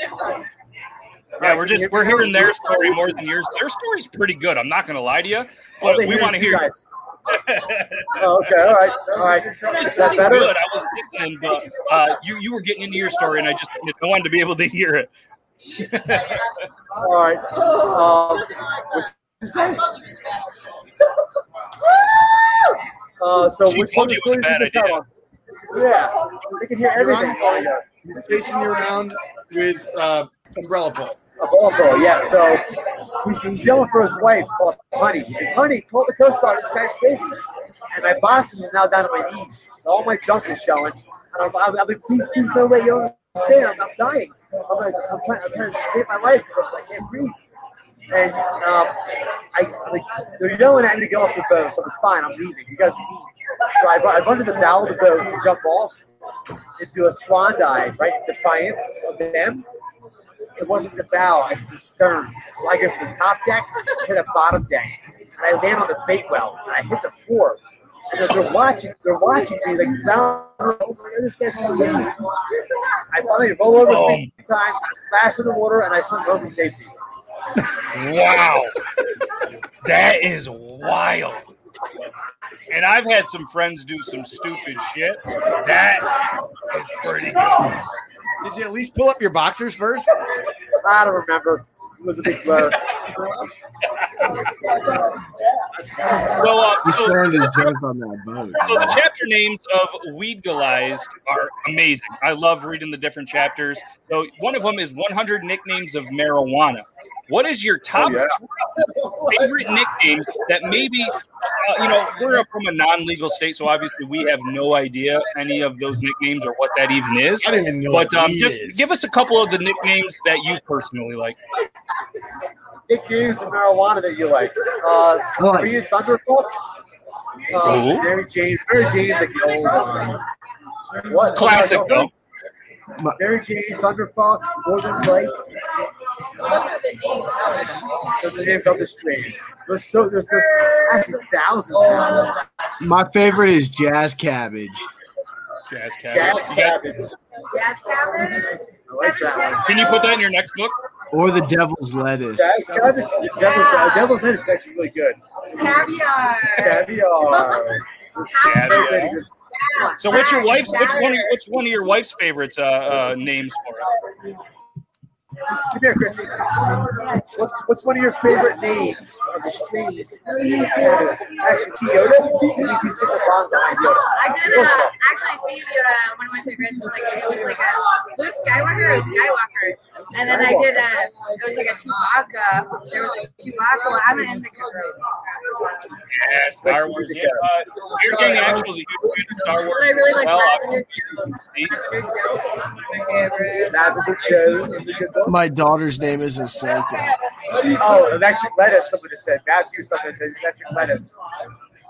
Yeah, we're just we're hearing their story more than yours. Their story's pretty good. I'm not going to lie to you, but we want to is you hear. guys. Oh, okay, all right, all right. Is that better? good. I was listening, but uh, you you were getting into your story, and I just I wanted to be able to hear it. All right. Um, what's you say? Uh, so She which told one of you the was a stories bad did you idea. on? Yeah, they can hear everything. you're everything. on- yeah. He's chasing you around with uh, umbrella pole. A ball goal, yeah. So he's, he's yelling for his wife, called Honey. He's like, Honey, call the Coast Guard. This guy's crazy. And my boxes are now down to my knees. So all my junk is showing. And I'm, I'm, I'm like, please, please, no way, you understand. I'm, I'm dying. I'm like, I'm trying, I'm trying to save my life. I can't breathe. And um, I, I'm like, they're yelling at me to get off the boat. So I'm like, fine, I'm leaving. You guys leave. So I, I run to the bow of the boat to jump off and do a swan dive, right? In defiance of them it wasn't the bow, it's the stern. So I go from the top deck to the bottom deck. And I land on the bait well and I hit the floor. And they're, watching, they're watching me like. Oh my god, this guy's insane. I finally roll over Oh. time, I splash in the water, and I swim home to safety. Wow, that is wild. And I've had some friends do some stupid shit. That is pretty good. Did you at least pull up your boxers first? I don't remember. It was a big blur. So, uh, He's so, staring to joke on that boat. so the chapter names of Weedgalized are amazing. I love reading the different chapters. So one of them is 100 nicknames of marijuana. What is your top Oh, yeah. Three favorite nicknames that maybe, uh, you know, we're from a non-legal state, so obviously we have no idea any of those nicknames or what that even is. I don't even know. But what um, weed just is. give us a couple of the nicknames that you personally like. Nicknames of marijuana that you like. Uh, I like- Korean Thunderfuck. Uh, Ooh. Mary Jane. Mary Jane's like the old. Uh, what? Classic though. Mary Jane, Thunderfuck, Northern Lights. Those are the names of the strains. There's so there's there's actually thousands. now. My favorite is Jazz Cabbage. Jazz Jazz Cabbage. Cabbage. Jazz cabbage. I like that one. Can you put that in your next book? Or the Devil's Lettuce. Jazz Cabbage. The Devil's, the Devil's Net is actually really good. Caviar. Caviar. So Caviar. So what's your wife? Which one? Which one of your wife's favorites uh, uh, names for it? Come here, Christy. What's what's one of your favorite names of the street? Cannabis. Actually, Toyota. That means he's getting the bond behind Yoda. I did uh, actually speaking of Yoda, one of my favorites was like it was like a Luke Skywalker or Skywalker, and then I did a it was like a Chewbacca. There was like Chewbacca. I'm an Anakin. Yeah, Star Wars. Yeah, uh, Beard Gang actually a huge fan of Star Wars. But I really like well, Lavender see? Lavender Jones is a good one. My daughter's name is Ahsoka. Oh, electric lettuce. Somebody just said Matthew. Someone said electric lettuce.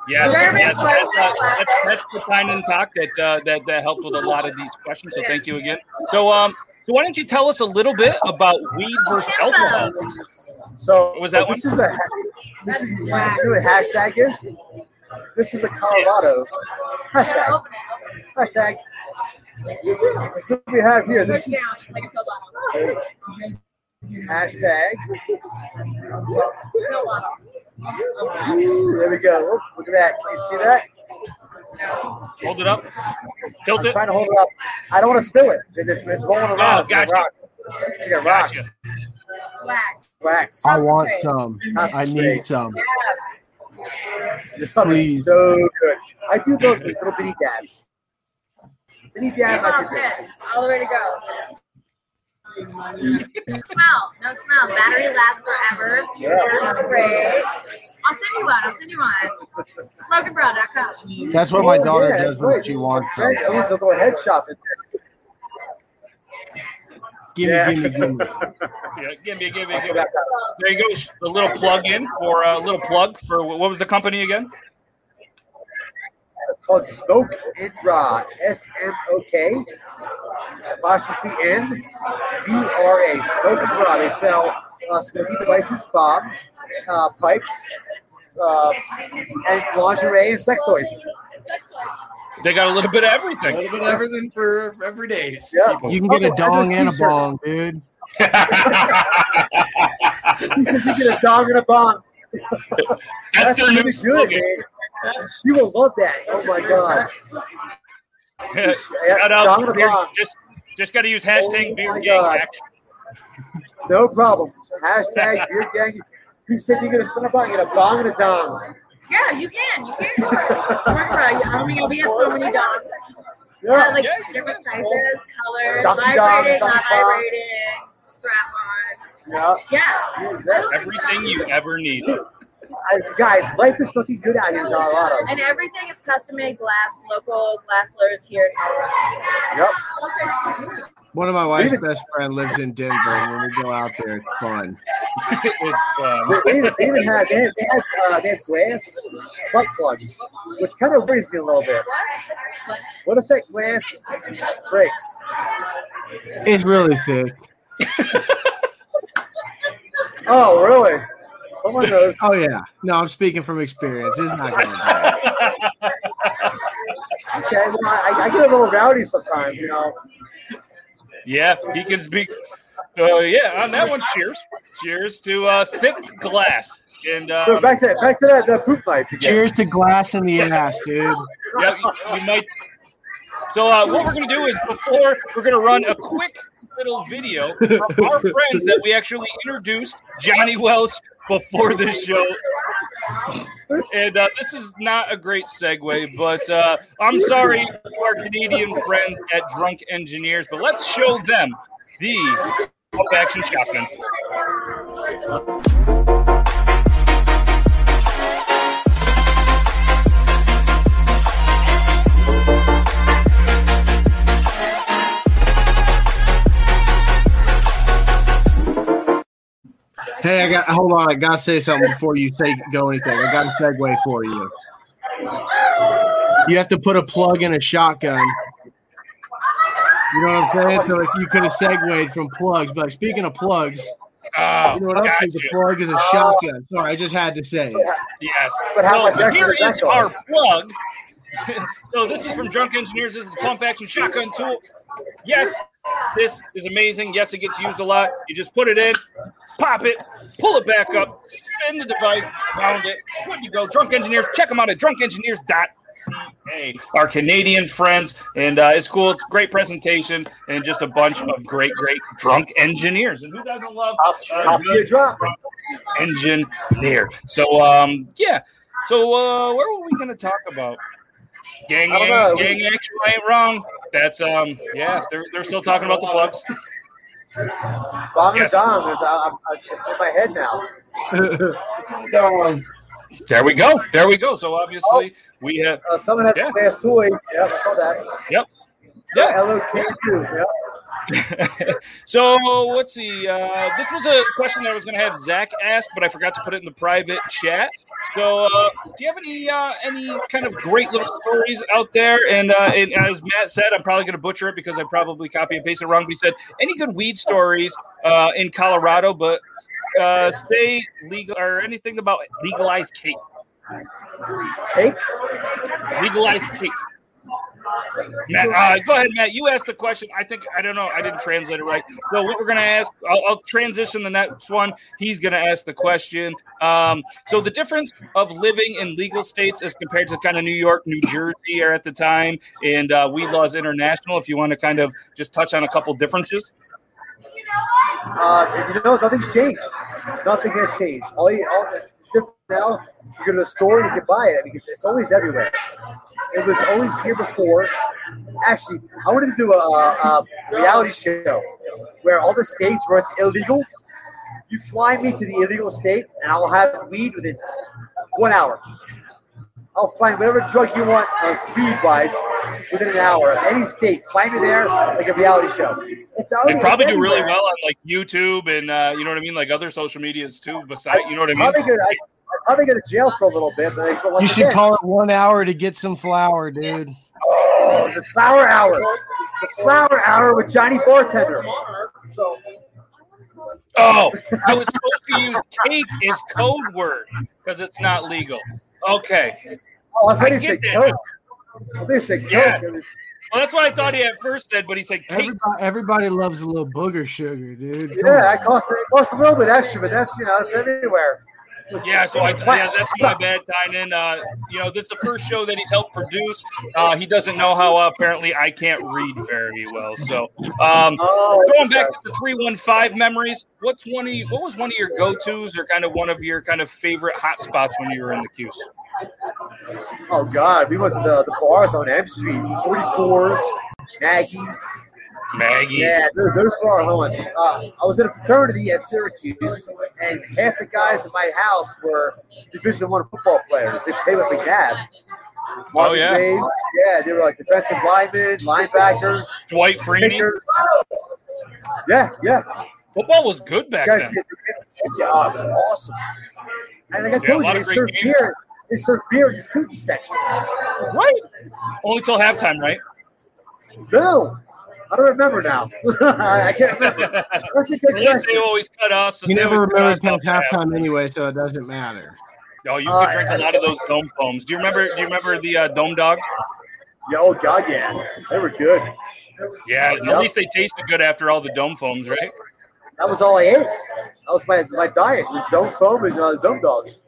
Yes, yes, that's, uh, that's, that's the Tynan Talk that, uh, that that helped with a lot of these questions. So thank you again. So um, so why don't you tell us a little bit about weed versus alcohol? So was that this is a this is you know what hashtag is? This is a Colorado hashtag. Hashtag. That's what we have here. This is Like a pill bottle. hashtag. Ooh, there we go. Look, look at that. Can you see that? Hold it up. Tilt I'm it. trying to hold it up. I don't want to spill it because it's, it's rolling around. Oh, it's gonna gotcha. rock. It's gonna rock. Gotcha. It's wax. Wax. I want some. I need some. This stuff Please. is so good. I do those little bitty dabs. Bitty dab, Come I on, can do. pit. All the way to go. No smell. No smell. Battery lasts forever. Yeah. That's great. I'll send you one. I'll send you one. Smokingbrow.com. That's what my Oh, daughter yeah, does that's when right. she wants some. Right, That was a little head shop in there. Gimme, Yeah. gimme, gimme. Yeah, give me, give me, give me. There you go. A little plug in for a little plug for what was the company again? It's called Smoke and Rod. S M O K apostrophe N B R A. Smoke and Rod. They sell uh, smoking devices, bombs, uh, pipes, uh, and lingerie and sex toys. They got a little bit of everything. A little bit of everything for every day. Yeah. people. You can get Oh, a dong those and a t-shirts. bong, dude. He says you get a dog and a bomb. That's That's new really good, man. She will love that. Oh my god. Shout out Dong to and a Beard- bomb. Just, just got to use hashtag Oh Beard Gang. God. Action. No problem. Hashtag Beard Gang. You said you're gonna spin a bomb, you're gonna bomb and a dong. Yeah, you can. You can do it. I mean, we have so many dogs. Yeah. Uh, like Yeah. different sizes, colors, Donkey dogs, vibrating, not donkey vibrating, strap on. Yeah. Yeah. Everything you ever need. I, guys, life is looking good out here in Colorado. And everything is custom made glass, local glass lures here in Colorado. Yep. One of my wife's Even- best friend lives in Denver, and when we go out there, it's fun. it's fun. They, they even, they even had they had, they had, uh, they had glass butt plugs, which kind of worries me a little bit. What if that glass breaks? It's really thick. Oh, really? Someone knows. Oh yeah. No, I'm speaking from experience. It's not going to Okay, well, I, I get a little rowdy sometimes, you know. Yeah, he can speak. Uh, yeah, on that one, cheers. Cheers to uh, thick glass. And um, So back to back to that the poop knife again. Cheers to glass in the ass, dude. yeah, you, you might. So uh, what we're gonna do is before we're gonna run a quick little video of our friends that we actually introduced Johnny Welsh before this show. And uh, this is not a great segue, but uh, I'm sorry to our Canadian friends at Drunk Engineers, but let's show them the pump action shotgun. Hey, I got hold on. I gotta say something before you say go anything. I got a segue for you. You have to put a plug in a shotgun. You know what I'm saying? So if you could have segued from plugs, but speaking of plugs, Oh, you know what else gotcha. is a plug is a oh. shotgun. Sorry, I just had to say it. Yes. But how so extra here that is our plug. so this is from Drunk Engineers. This is the pump action shotgun tool. Yes, this is amazing. Yes, it gets used a lot. You just put it in, pop it, pull it back up, spin the device, pound it. Good to go. Drunk Engineers. Check them out at drunkengineers.ca. our Canadian friends, and uh, it's cool. Great presentation, and just a bunch of great, great drunk engineers. And who doesn't love uh, drunk engineer? So, um, yeah. So, uh, where were we going to talk about? Gang, gang, gang, actually ain't wrong. That's um, yeah. They're they're still talking about the plugs. Bomb Yes. the Dong is I, I, it's in my head now. There we go. There we go. So obviously we have. Uh, someone has Yeah. a fast toy. Yeah, I saw that. Yep. Yeah, LOK2. Yep. so let's see. Uh, this was a question that I was going to have Zach ask, but I forgot to put it in the private chat. So, uh, do you have any uh, any kind of great little stories out there? And, uh, and as Matt said, I'm probably going to butcher it because I probably copy and paste it wrong. But he said any good weed stories uh, in Colorado, but uh, say legal or anything about legalized cake. Cake? Legalized cake. Matt, uh, go ahead, Matt. You asked the question. I think I don't know. I didn't translate it right. So what we're gonna ask, I'll, I'll transition the next one. He's gonna ask the question. Um, so the difference of living in legal states as compared to kind of New York, New Jersey, or at the time, and uh, weed laws international. If you want to kind of just touch on a couple differences. Uh, you know, nothing's changed. Nothing has changed. All all the, it's different now. You go to the store and you can buy it. I mean, it's always everywhere. It was always here before. Actually, I wanted to do a, a reality show where all the states where it's illegal, you fly me to the illegal state, and I'll have weed within one hour. I'll find whatever drug you want, uh, weed wise, within an hour of any state. Find me there like a reality show. It's already They probably do really well on like YouTube and uh, you know what I mean, like other social medias too. Besides, you know what I mean. Probably go, I, I'd probably go to jail for a little bit, but, but You should again, call it one hour to get some flour, dude. oh, the flower hour, the flower hour with Johnny Bartender. Oh, I was supposed to use cake as code word because it's not legal. Okay. Oh, I thought he said get that Coke. I thought he said Yeah. Well, that's what I thought he at first said, but he said cake. Everybody, everybody loves a little booger sugar, dude. Come Yeah, on. it cost it cost a little bit extra, but that's you know it's everywhere. Yeah, so I yeah, that's my bad, Tynan. Uh, you know, this is the first show that he's helped produce. Uh, he doesn't know how uh, apparently I can't read very well. So, um, Oh, going back to the three one five memories, what's one of you, what was one of your go tos or kind of one of your kind of favorite hot spots when you were in the 'Cuse? Oh God, we went to the, the bars on M Street, 44s, Maggie's. Maggie. Yeah, those, were our haunts. Uh, I was in a fraternity at Syracuse, and half the guys in my house were Division One football players. They played with McNabb. Marvin yeah. Graves, yeah, they were like defensive linemen, linebackers, Dwight Freeney. Yeah, yeah. Football was good back guys then. yeah, oh, it was awesome. And like I Yeah, told you, they great serve games. beer. They serve beer in the student section. Right. Only till halftime, right? No, I don't remember now. I I can't remember. That's a good At least question. they always cut us. You never remember us past half. halftime anyway, so it doesn't matter. No, you Uh, could drink a lot of those dome foams. Do you remember? Do you remember the uh, dome dogs? Yeah, oh God, yeah, they were good. Yeah, at Yep. least they tasted good after all the dome foams, right? That was all I ate. That was my my diet. Was dome foam and uh, dome dogs.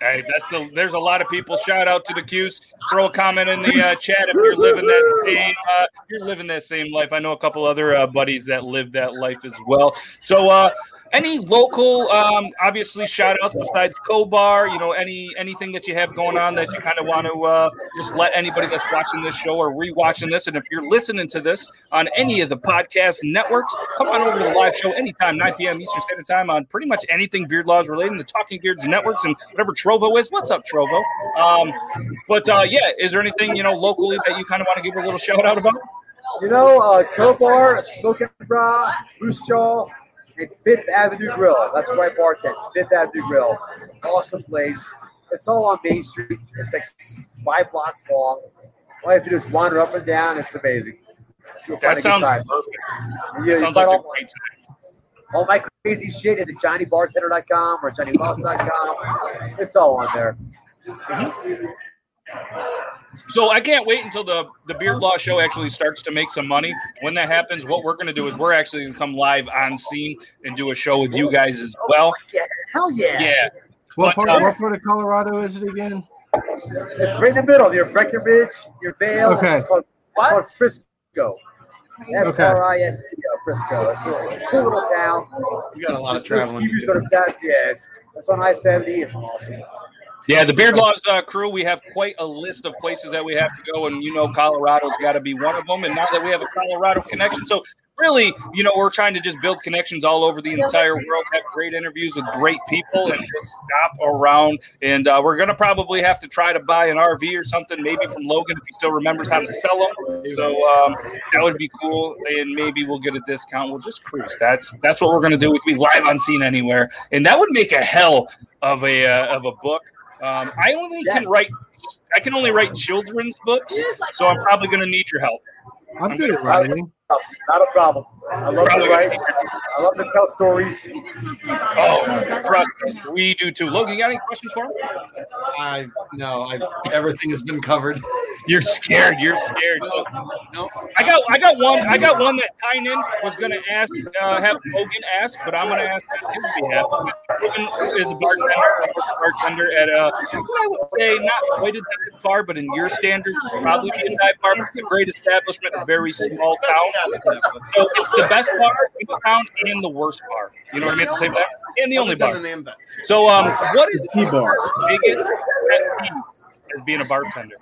Hey, that's the. There's a lot of people. Shout out to the 'Cuse. Throw a comment in the uh, chat if you're living that same. Uh, you're living that same life. I know a couple other uh, buddies that live that life as well. So, uh, any local, um, obviously, shout outs besides Cobar. You know, any anything that you have going on that you kind of want to uh, just let anybody that's watching this show or rewatching this, and if you're listening to this on any of the podcast networks, come on over to the live show anytime, 9 p.m. Eastern Standard Time on pretty much anything beard laws related to Talking Beards networks and whatever Trovo is. What's up, Trovo? Um, but uh, yeah, is there anything you know locally that you kind of want to give a little shout out about? You know, uh, Cobar, Smoking Bra, Moose Jaw, and Fifth Avenue Grill. That's where I bartend. Fifth Avenue Grill, awesome place. It's all on Main Street. It's like five blocks long. All you have to do is wander up and down. It's amazing. You'll find That a good sounds time. perfect. You- you Sounds like a all- great time. All my crazy shit is at johnnybartender.com or johnnylost.com. It's all on there. Mm-hmm. So I can't wait until the the Beard Law Show actually starts to make some money. When that happens, what we're going to do is we're actually going to come live on scene and do a show with you guys as well. Yeah, hell yeah. Yeah. What But, part, uh, what part of Colorado is it again? It's right in the middle. Your Breckenridge, your Vail. Okay. It's called, it's called Frisco. F Okay. R I S C O, Frisco. It's a, it's a cool little town. You got a lot of It's this traveling. ski resort of town. Yeah, it's, it's on I 70. It's awesome. Yeah, the Beard Laws uh, crew, we have quite a list of places that we have to go, and you know, Colorado's got to be one of them. And now that we have a Colorado connection, so really, you know, we're trying to just build connections all over the entire world, have great interviews with great people, and just stop around. And uh, we're going to probably have to try to buy an RV or something, maybe from Logan if he still remembers how to sell them. So um, that would be cool, and maybe we'll get a discount. We'll just cruise. That's that's what we're going to do. We can be live on scene anywhere, and that would make a hell of a uh, of a book. Um, I only can write. I can only write children's books, so I'm probably going to need your help. I'm good at writing. Not a problem. I love Probably to write. I love to tell stories. Oh, trust us, we do too. Logan, you got any questions for him? I no, I everything has been covered. You're scared. You're scared. So No, I got, I got one. I got one that Tynan was going to ask, uh, have Logan ask, but I'm going to ask on his behalf. Logan is a bartender, a bartender at a, I would say not quite a dive bar, but in your standards, probably be a dive bar. It's a great establishment, a very small town. So it's the best bar in the town and the worst bar. You know what I mean? At the same time, and the only bar. Done an Ambex. So, um, what is the bar your biggest pet peeve as being a bartender?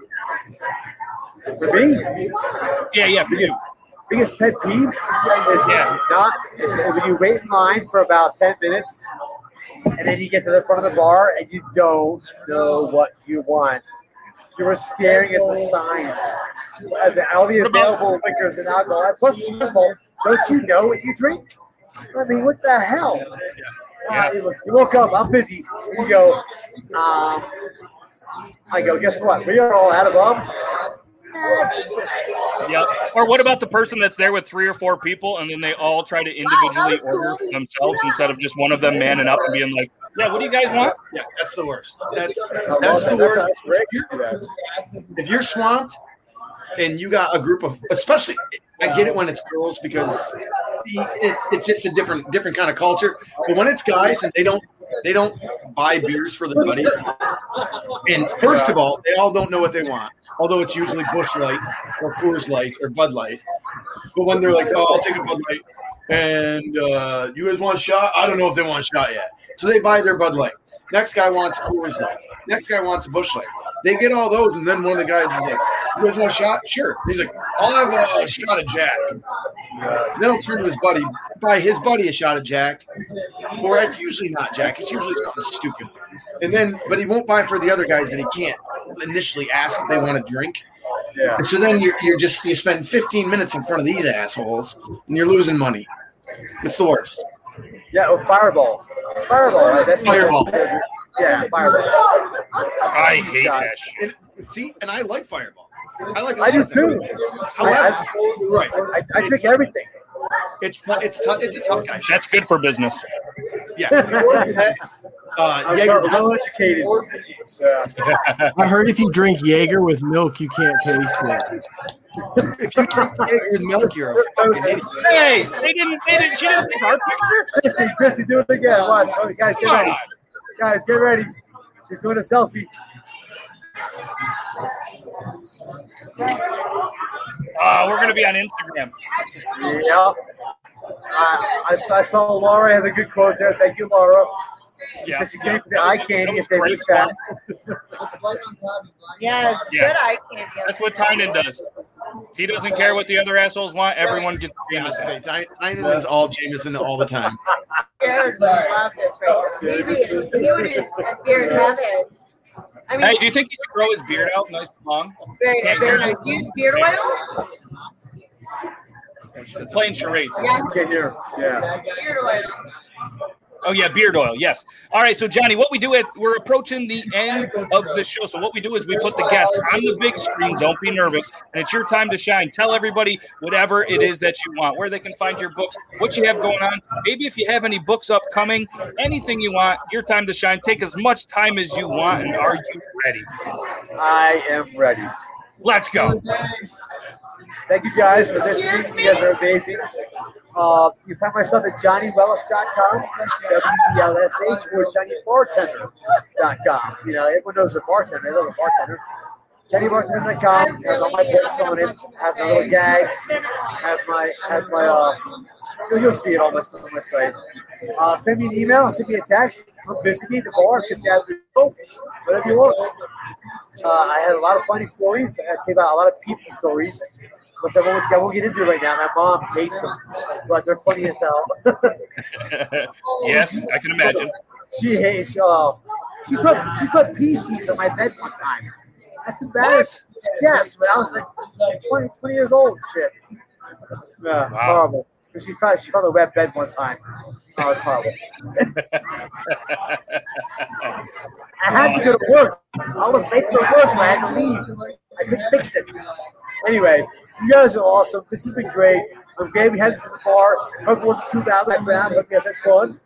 For me, Yeah, yeah, for you. biggest, biggest pet peeve is Yeah. not is when you wait in line for about 10 minutes and then you get to the front of the bar and you don't know what you want. You were staring at the sign. Uh, the- All the available liquors and alcohol. Plus, first of all, don't you know what you drink? I mean, what the hell? Uh, you look- you woke up, I'm busy. You go, um, I go, guess what? We are all out of them. Next. Yeah. Or what about the person that's there with three or four people and then they all try to individually order for themselves instead of just one of them manning up and being like, yeah, what do you guys want? Yeah, that's the worst. That's that's the worst. If you're swamped and you got a group of, especially, I get it when it's girls because it, it's just a different different kind of culture. But when it's guys and they don't they don't buy beers for their buddies, and first of all, they all don't know what they want. Although it's usually Busch Light or Coors Light or Bud Light. But when they're like, "Oh, I'll take a Bud Light," and uh, you guys want a shot? I don't know if they want a shot yet. So they buy their Bud Light. Next guy wants Coors Light. Next guy wants a Busch Light. They get all those, and then one of the guys is like, "You guys want a shot? Sure." He's like, "I'll have a shot of Jack." Then he'll turn to his buddy, buy his buddy a shot of Jack, or it's usually not Jack. It's usually something stupid. And then, but he won't buy for the other guys that he can't initially ask if they want to drink. Yeah. And so then you're, you're just you spend 15 minutes in front of these assholes, and you're losing money. It's the worst. Yeah, oh, Fireball. Fireball, right? That's Fireball. Yeah, Fireball. I hate Shot. that shit. And see, and I like Fireball. I like. a I lot do too. However, you're right. I, I drink everything. It's it's tough. It's a tough guy. shit. That's good for business. Yeah. Uh, I'm Jaeger, well educated. I heard if you drink Jaeger with milk, you can't taste it. if you drink Jaeger with milk, you're a fucking idiot. Hey, they didn't, they didn't, she didn't take our picture? Christy, Christy, do it again. Watch. Oh, guys, get ready. Guys, get ready. She's doing a selfie. Uh, we're going to be on Instagram. Yep. I, I, saw, I saw Laura have a good quote there. Thank you, Laura. She Yeah. said she gave the eye candy if they reach out. Yes, Yeah. good eye candy. That's what Tynan does. He doesn't care what the other assholes want. Everyone gets Jameson. Okay, Ty- Tynan is all Jameson all the time. Jared would love this right here. Maybe he would his beard have it. I mean, Hey, do you think he should grow his beard out nice and long? very, very nice. Use beard oil. Playing charades. Yeah, You can hear. Yeah. beard oil. Oh yeah, beard oil. Yes. All right. So Johnny, what we do at we're approaching the end of the show. So what we do is we put the guest on the big screen. Don't be nervous, and it's your time to shine. Tell everybody whatever it is that you want, where they can find your books, what you have going on. Maybe if you have any books upcoming, anything you want. Your time to shine. Take as much time as you want. And are you ready? I am ready. Let's go. Thank you guys for this. You guys are amazing. Uh, you can find my stuff at johnnywelsh.com, W-E-L-S-H, or johnnybartender.com. You know, everyone knows a bartender. They love a bartender. JohnnyBartender.com has all my books on it. Has my little gags. Has my has my uh. You'll, see it on my on my site. Uh, send me an email. Send me a text. Come visit me at the bar. The show. Whatever you want. Uh, I had a lot of funny stories. I came out a lot of people stories, which I won't, I won't get into right now. My mom hates them, but they're funny as hell. yes, I can imagine. She hates. Uh, she put she put pea sheets on my bed one time. That's embarrassing. Yes, but I was like 20, 20 years old. Shit. Yeah, it's horrible. 'Cause She found she found a wet bed one time. Oh, it's horrible. I had to go to work. I was late for work, so I had to leave. I couldn't fix it. Anyway, you guys are awesome. This has been great. I'm glad we had this to the bar. Hope it wasn't too bad like that. Hope you guys had fun.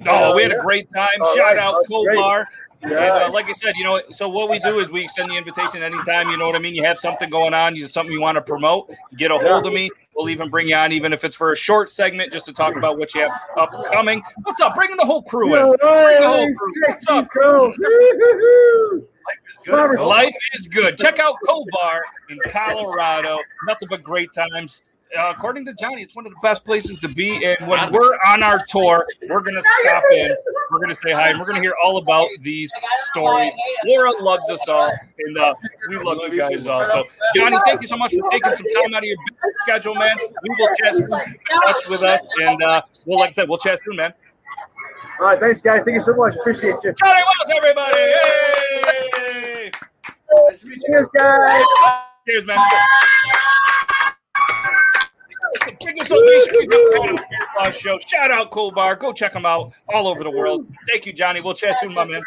No, we had a great time. All Shout right, out Cold great. Bar. Yeah. And uh, like I said, you know, so what we do is we extend the invitation anytime. You know what I mean? You have something going on, you something you want to promote, get a hold of me. We'll even bring you on, even if it's for a short segment, just to talk about what you have upcoming. What's up? Bringing the whole crew in. Yo, Bring the whole crew. What's up? 60s girls. Woo-hoo-hoo. Life is good. Check out Cobar in Colorado. Nothing but great times. Uh, according to Johnny, it's one of the best places to be. And when we're on our tour, we're going to stop in. We're going to say hi, and we're going to hear all about these stories. Laura loves us all, and uh, we love you guys also. Johnny, thank you so much for taking some time out of your busy schedule, man. We will chat soon. Touch with us, and uh, well, like I said, we'll chat soon, man. All right, thanks, guys. Thank you so much. Appreciate you. Johnny Welsh, everybody! Yay! Cheers, guys. Cheers, man. The biggest unleashed we've ever had the Beard Law show. Shout out Cool Bar. Go check them out all over the world. Thank you, Johnny. We'll chat soon, my man.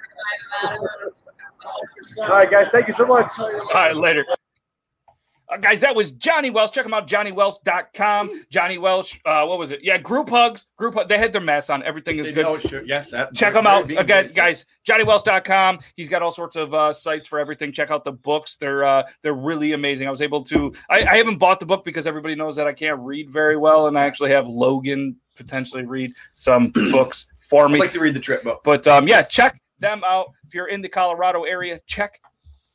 All right, guys. Thank you so much. All right, later. Uh, guys, that was Johnny Welsh. Check him out, johnnywelsh.com. Johnny Welsh, uh, what was it? Yeah, group hugs. Group hug. They had their masks on. Everything is They good. know, sure. Yes, that, Check them out again, very guys. JohnnyWelsh.com. He's got all sorts of uh, sites for everything. Check out the books. They're uh, they're really amazing. I was able to. I, I haven't bought the book because everybody knows that I can't read very well, and I actually have Logan potentially read some books for I'd me. like to read the trip book. But um, yeah, check them out if you're in the Colorado area. Check.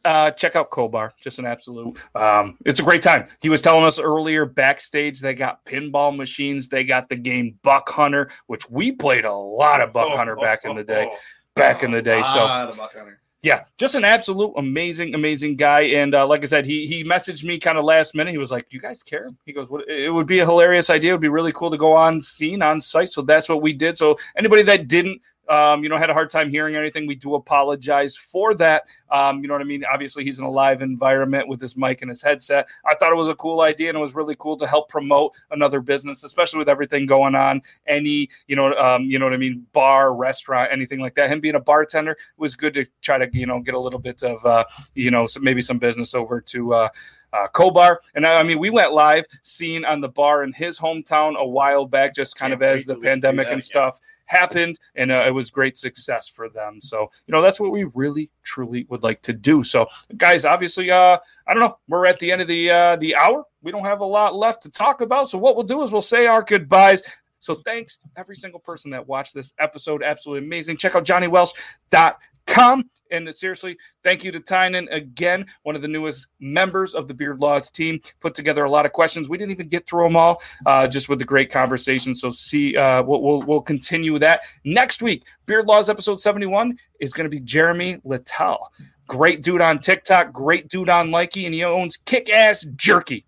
Uh, check out Cobar. Just an absolute. Um, it's a great time. He was telling us earlier backstage they got pinball machines. They got the game Buck Hunter, which we played a lot of Buck Oh, Hunter oh, back in oh, the day. oh. Back in the day. So Ah, the Buck Hunter. yeah, just an absolute amazing, amazing guy. And uh, like I said, he he messaged me kind of last minute. He was like, "You guys care?" He goes, "What? It would be a hilarious idea. It would be really cool to go on scene on site." So that's what we did. So anybody that didn't. Um, you know, had a hard time hearing anything. We do apologize for that. Um, you know what I mean? Obviously, he's in a live environment with his mic and his headset. I thought it was a cool idea, and it was really cool to help promote another business, especially with everything going on. Any, you know, um, you know what I mean? Bar, restaurant, anything like that. Him being a bartender it was good to try to, you know, get a little bit of, uh, you know, some, maybe some business over to. Uh, uh, Cobar. And I I mean, we went live, seen on the bar in his hometown a while back, just kind Can't of as the till we do pandemic and again. stuff happened, and uh, it was great success for them. So, you know, that's what we really, truly would like to do. So, guys, obviously, uh, I don't know, we're at the end of the uh, the hour. We don't have a lot left to talk about. So, what we'll do is we'll say our goodbyes. So, thanks every single person that watched this episode. Absolutely amazing. Check out johnny JohnnyWelsh.com. Come and seriously, thank you to Tynan again, one of the newest members of the Beard Laws team. Put together a lot of questions. We didn't even get through them all, uh, just with the great conversation. So, see, uh, we'll, we'll, we'll continue that next week. Beard Laws episode 71 is going to be Jeremy Littell. Great dude on TikTok, great dude on Likee, and he owns Kick Ass Jerky.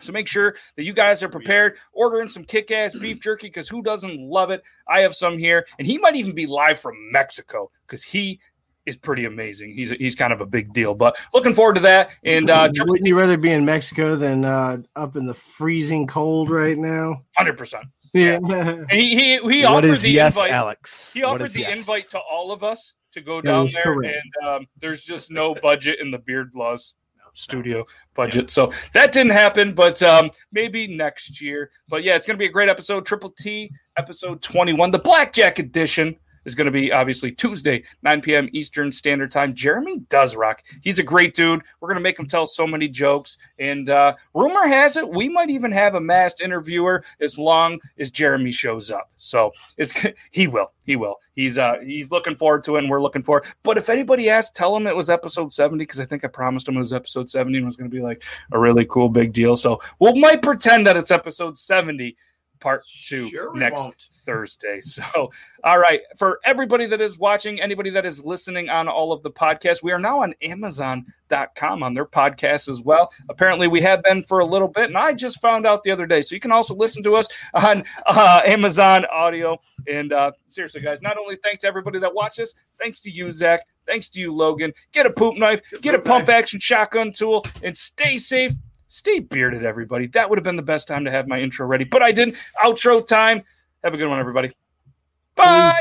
So make sure that you guys are prepared, ordering some kick ass beef jerky because who doesn't love it? I have some here, and he might even be live from Mexico because he is pretty amazing. He's he's kind of a big deal, but looking forward to that. And uh, Wouldn't you rather be in Mexico than uh, up in the freezing cold right now? hundred percent. Yeah. And he he, he What offered is the yes, invite. Alex? He offered the yes? invite to all of us to go down there, correct. and um, there's just no budget in the Beard Laws studio budget, so that didn't happen. But um, maybe next year. But yeah, it's gonna be a great episode. Triple T episode 21, the Blackjack edition is going to be obviously Tuesday, 9 p.m. Eastern Standard Time. Jeremy does rock. He's a great dude. We're going to make him tell so many jokes. And uh, rumor has it, we might even have a masked interviewer as long as Jeremy shows up. So it's he will. He will. He's uh he's looking forward to it, and we're looking forward. But if anybody asks, tell him it was episode 70 because I think I promised him it was episode 70 and was going to be like a really cool big deal. So we'll might pretend that it's episode 70 part two Sure next won't. Thursday. So, all right. For everybody that is watching, anybody that is listening on all of the podcasts, we are now on Amazon.com on their podcast as well. Apparently, we have been for a little bit, and I just found out the other day. So, you can also listen to us on uh, Amazon Audio. And uh, seriously, guys, not only thanks to everybody that watches, thanks to you, Zach. Thanks to you, Logan. Get a poop knife, get a pump knife. action shotgun tool, and stay safe. Stay bearded, everybody. That would have been the best time to have my intro ready, but I didn't. Outro time. Have a good one, everybody. Bye.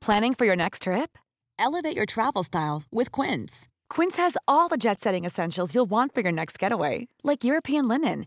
Planning for your next trip? Elevate your travel style with Quince. Quince has all the jet setting essentials you'll want for your next getaway, like European linen,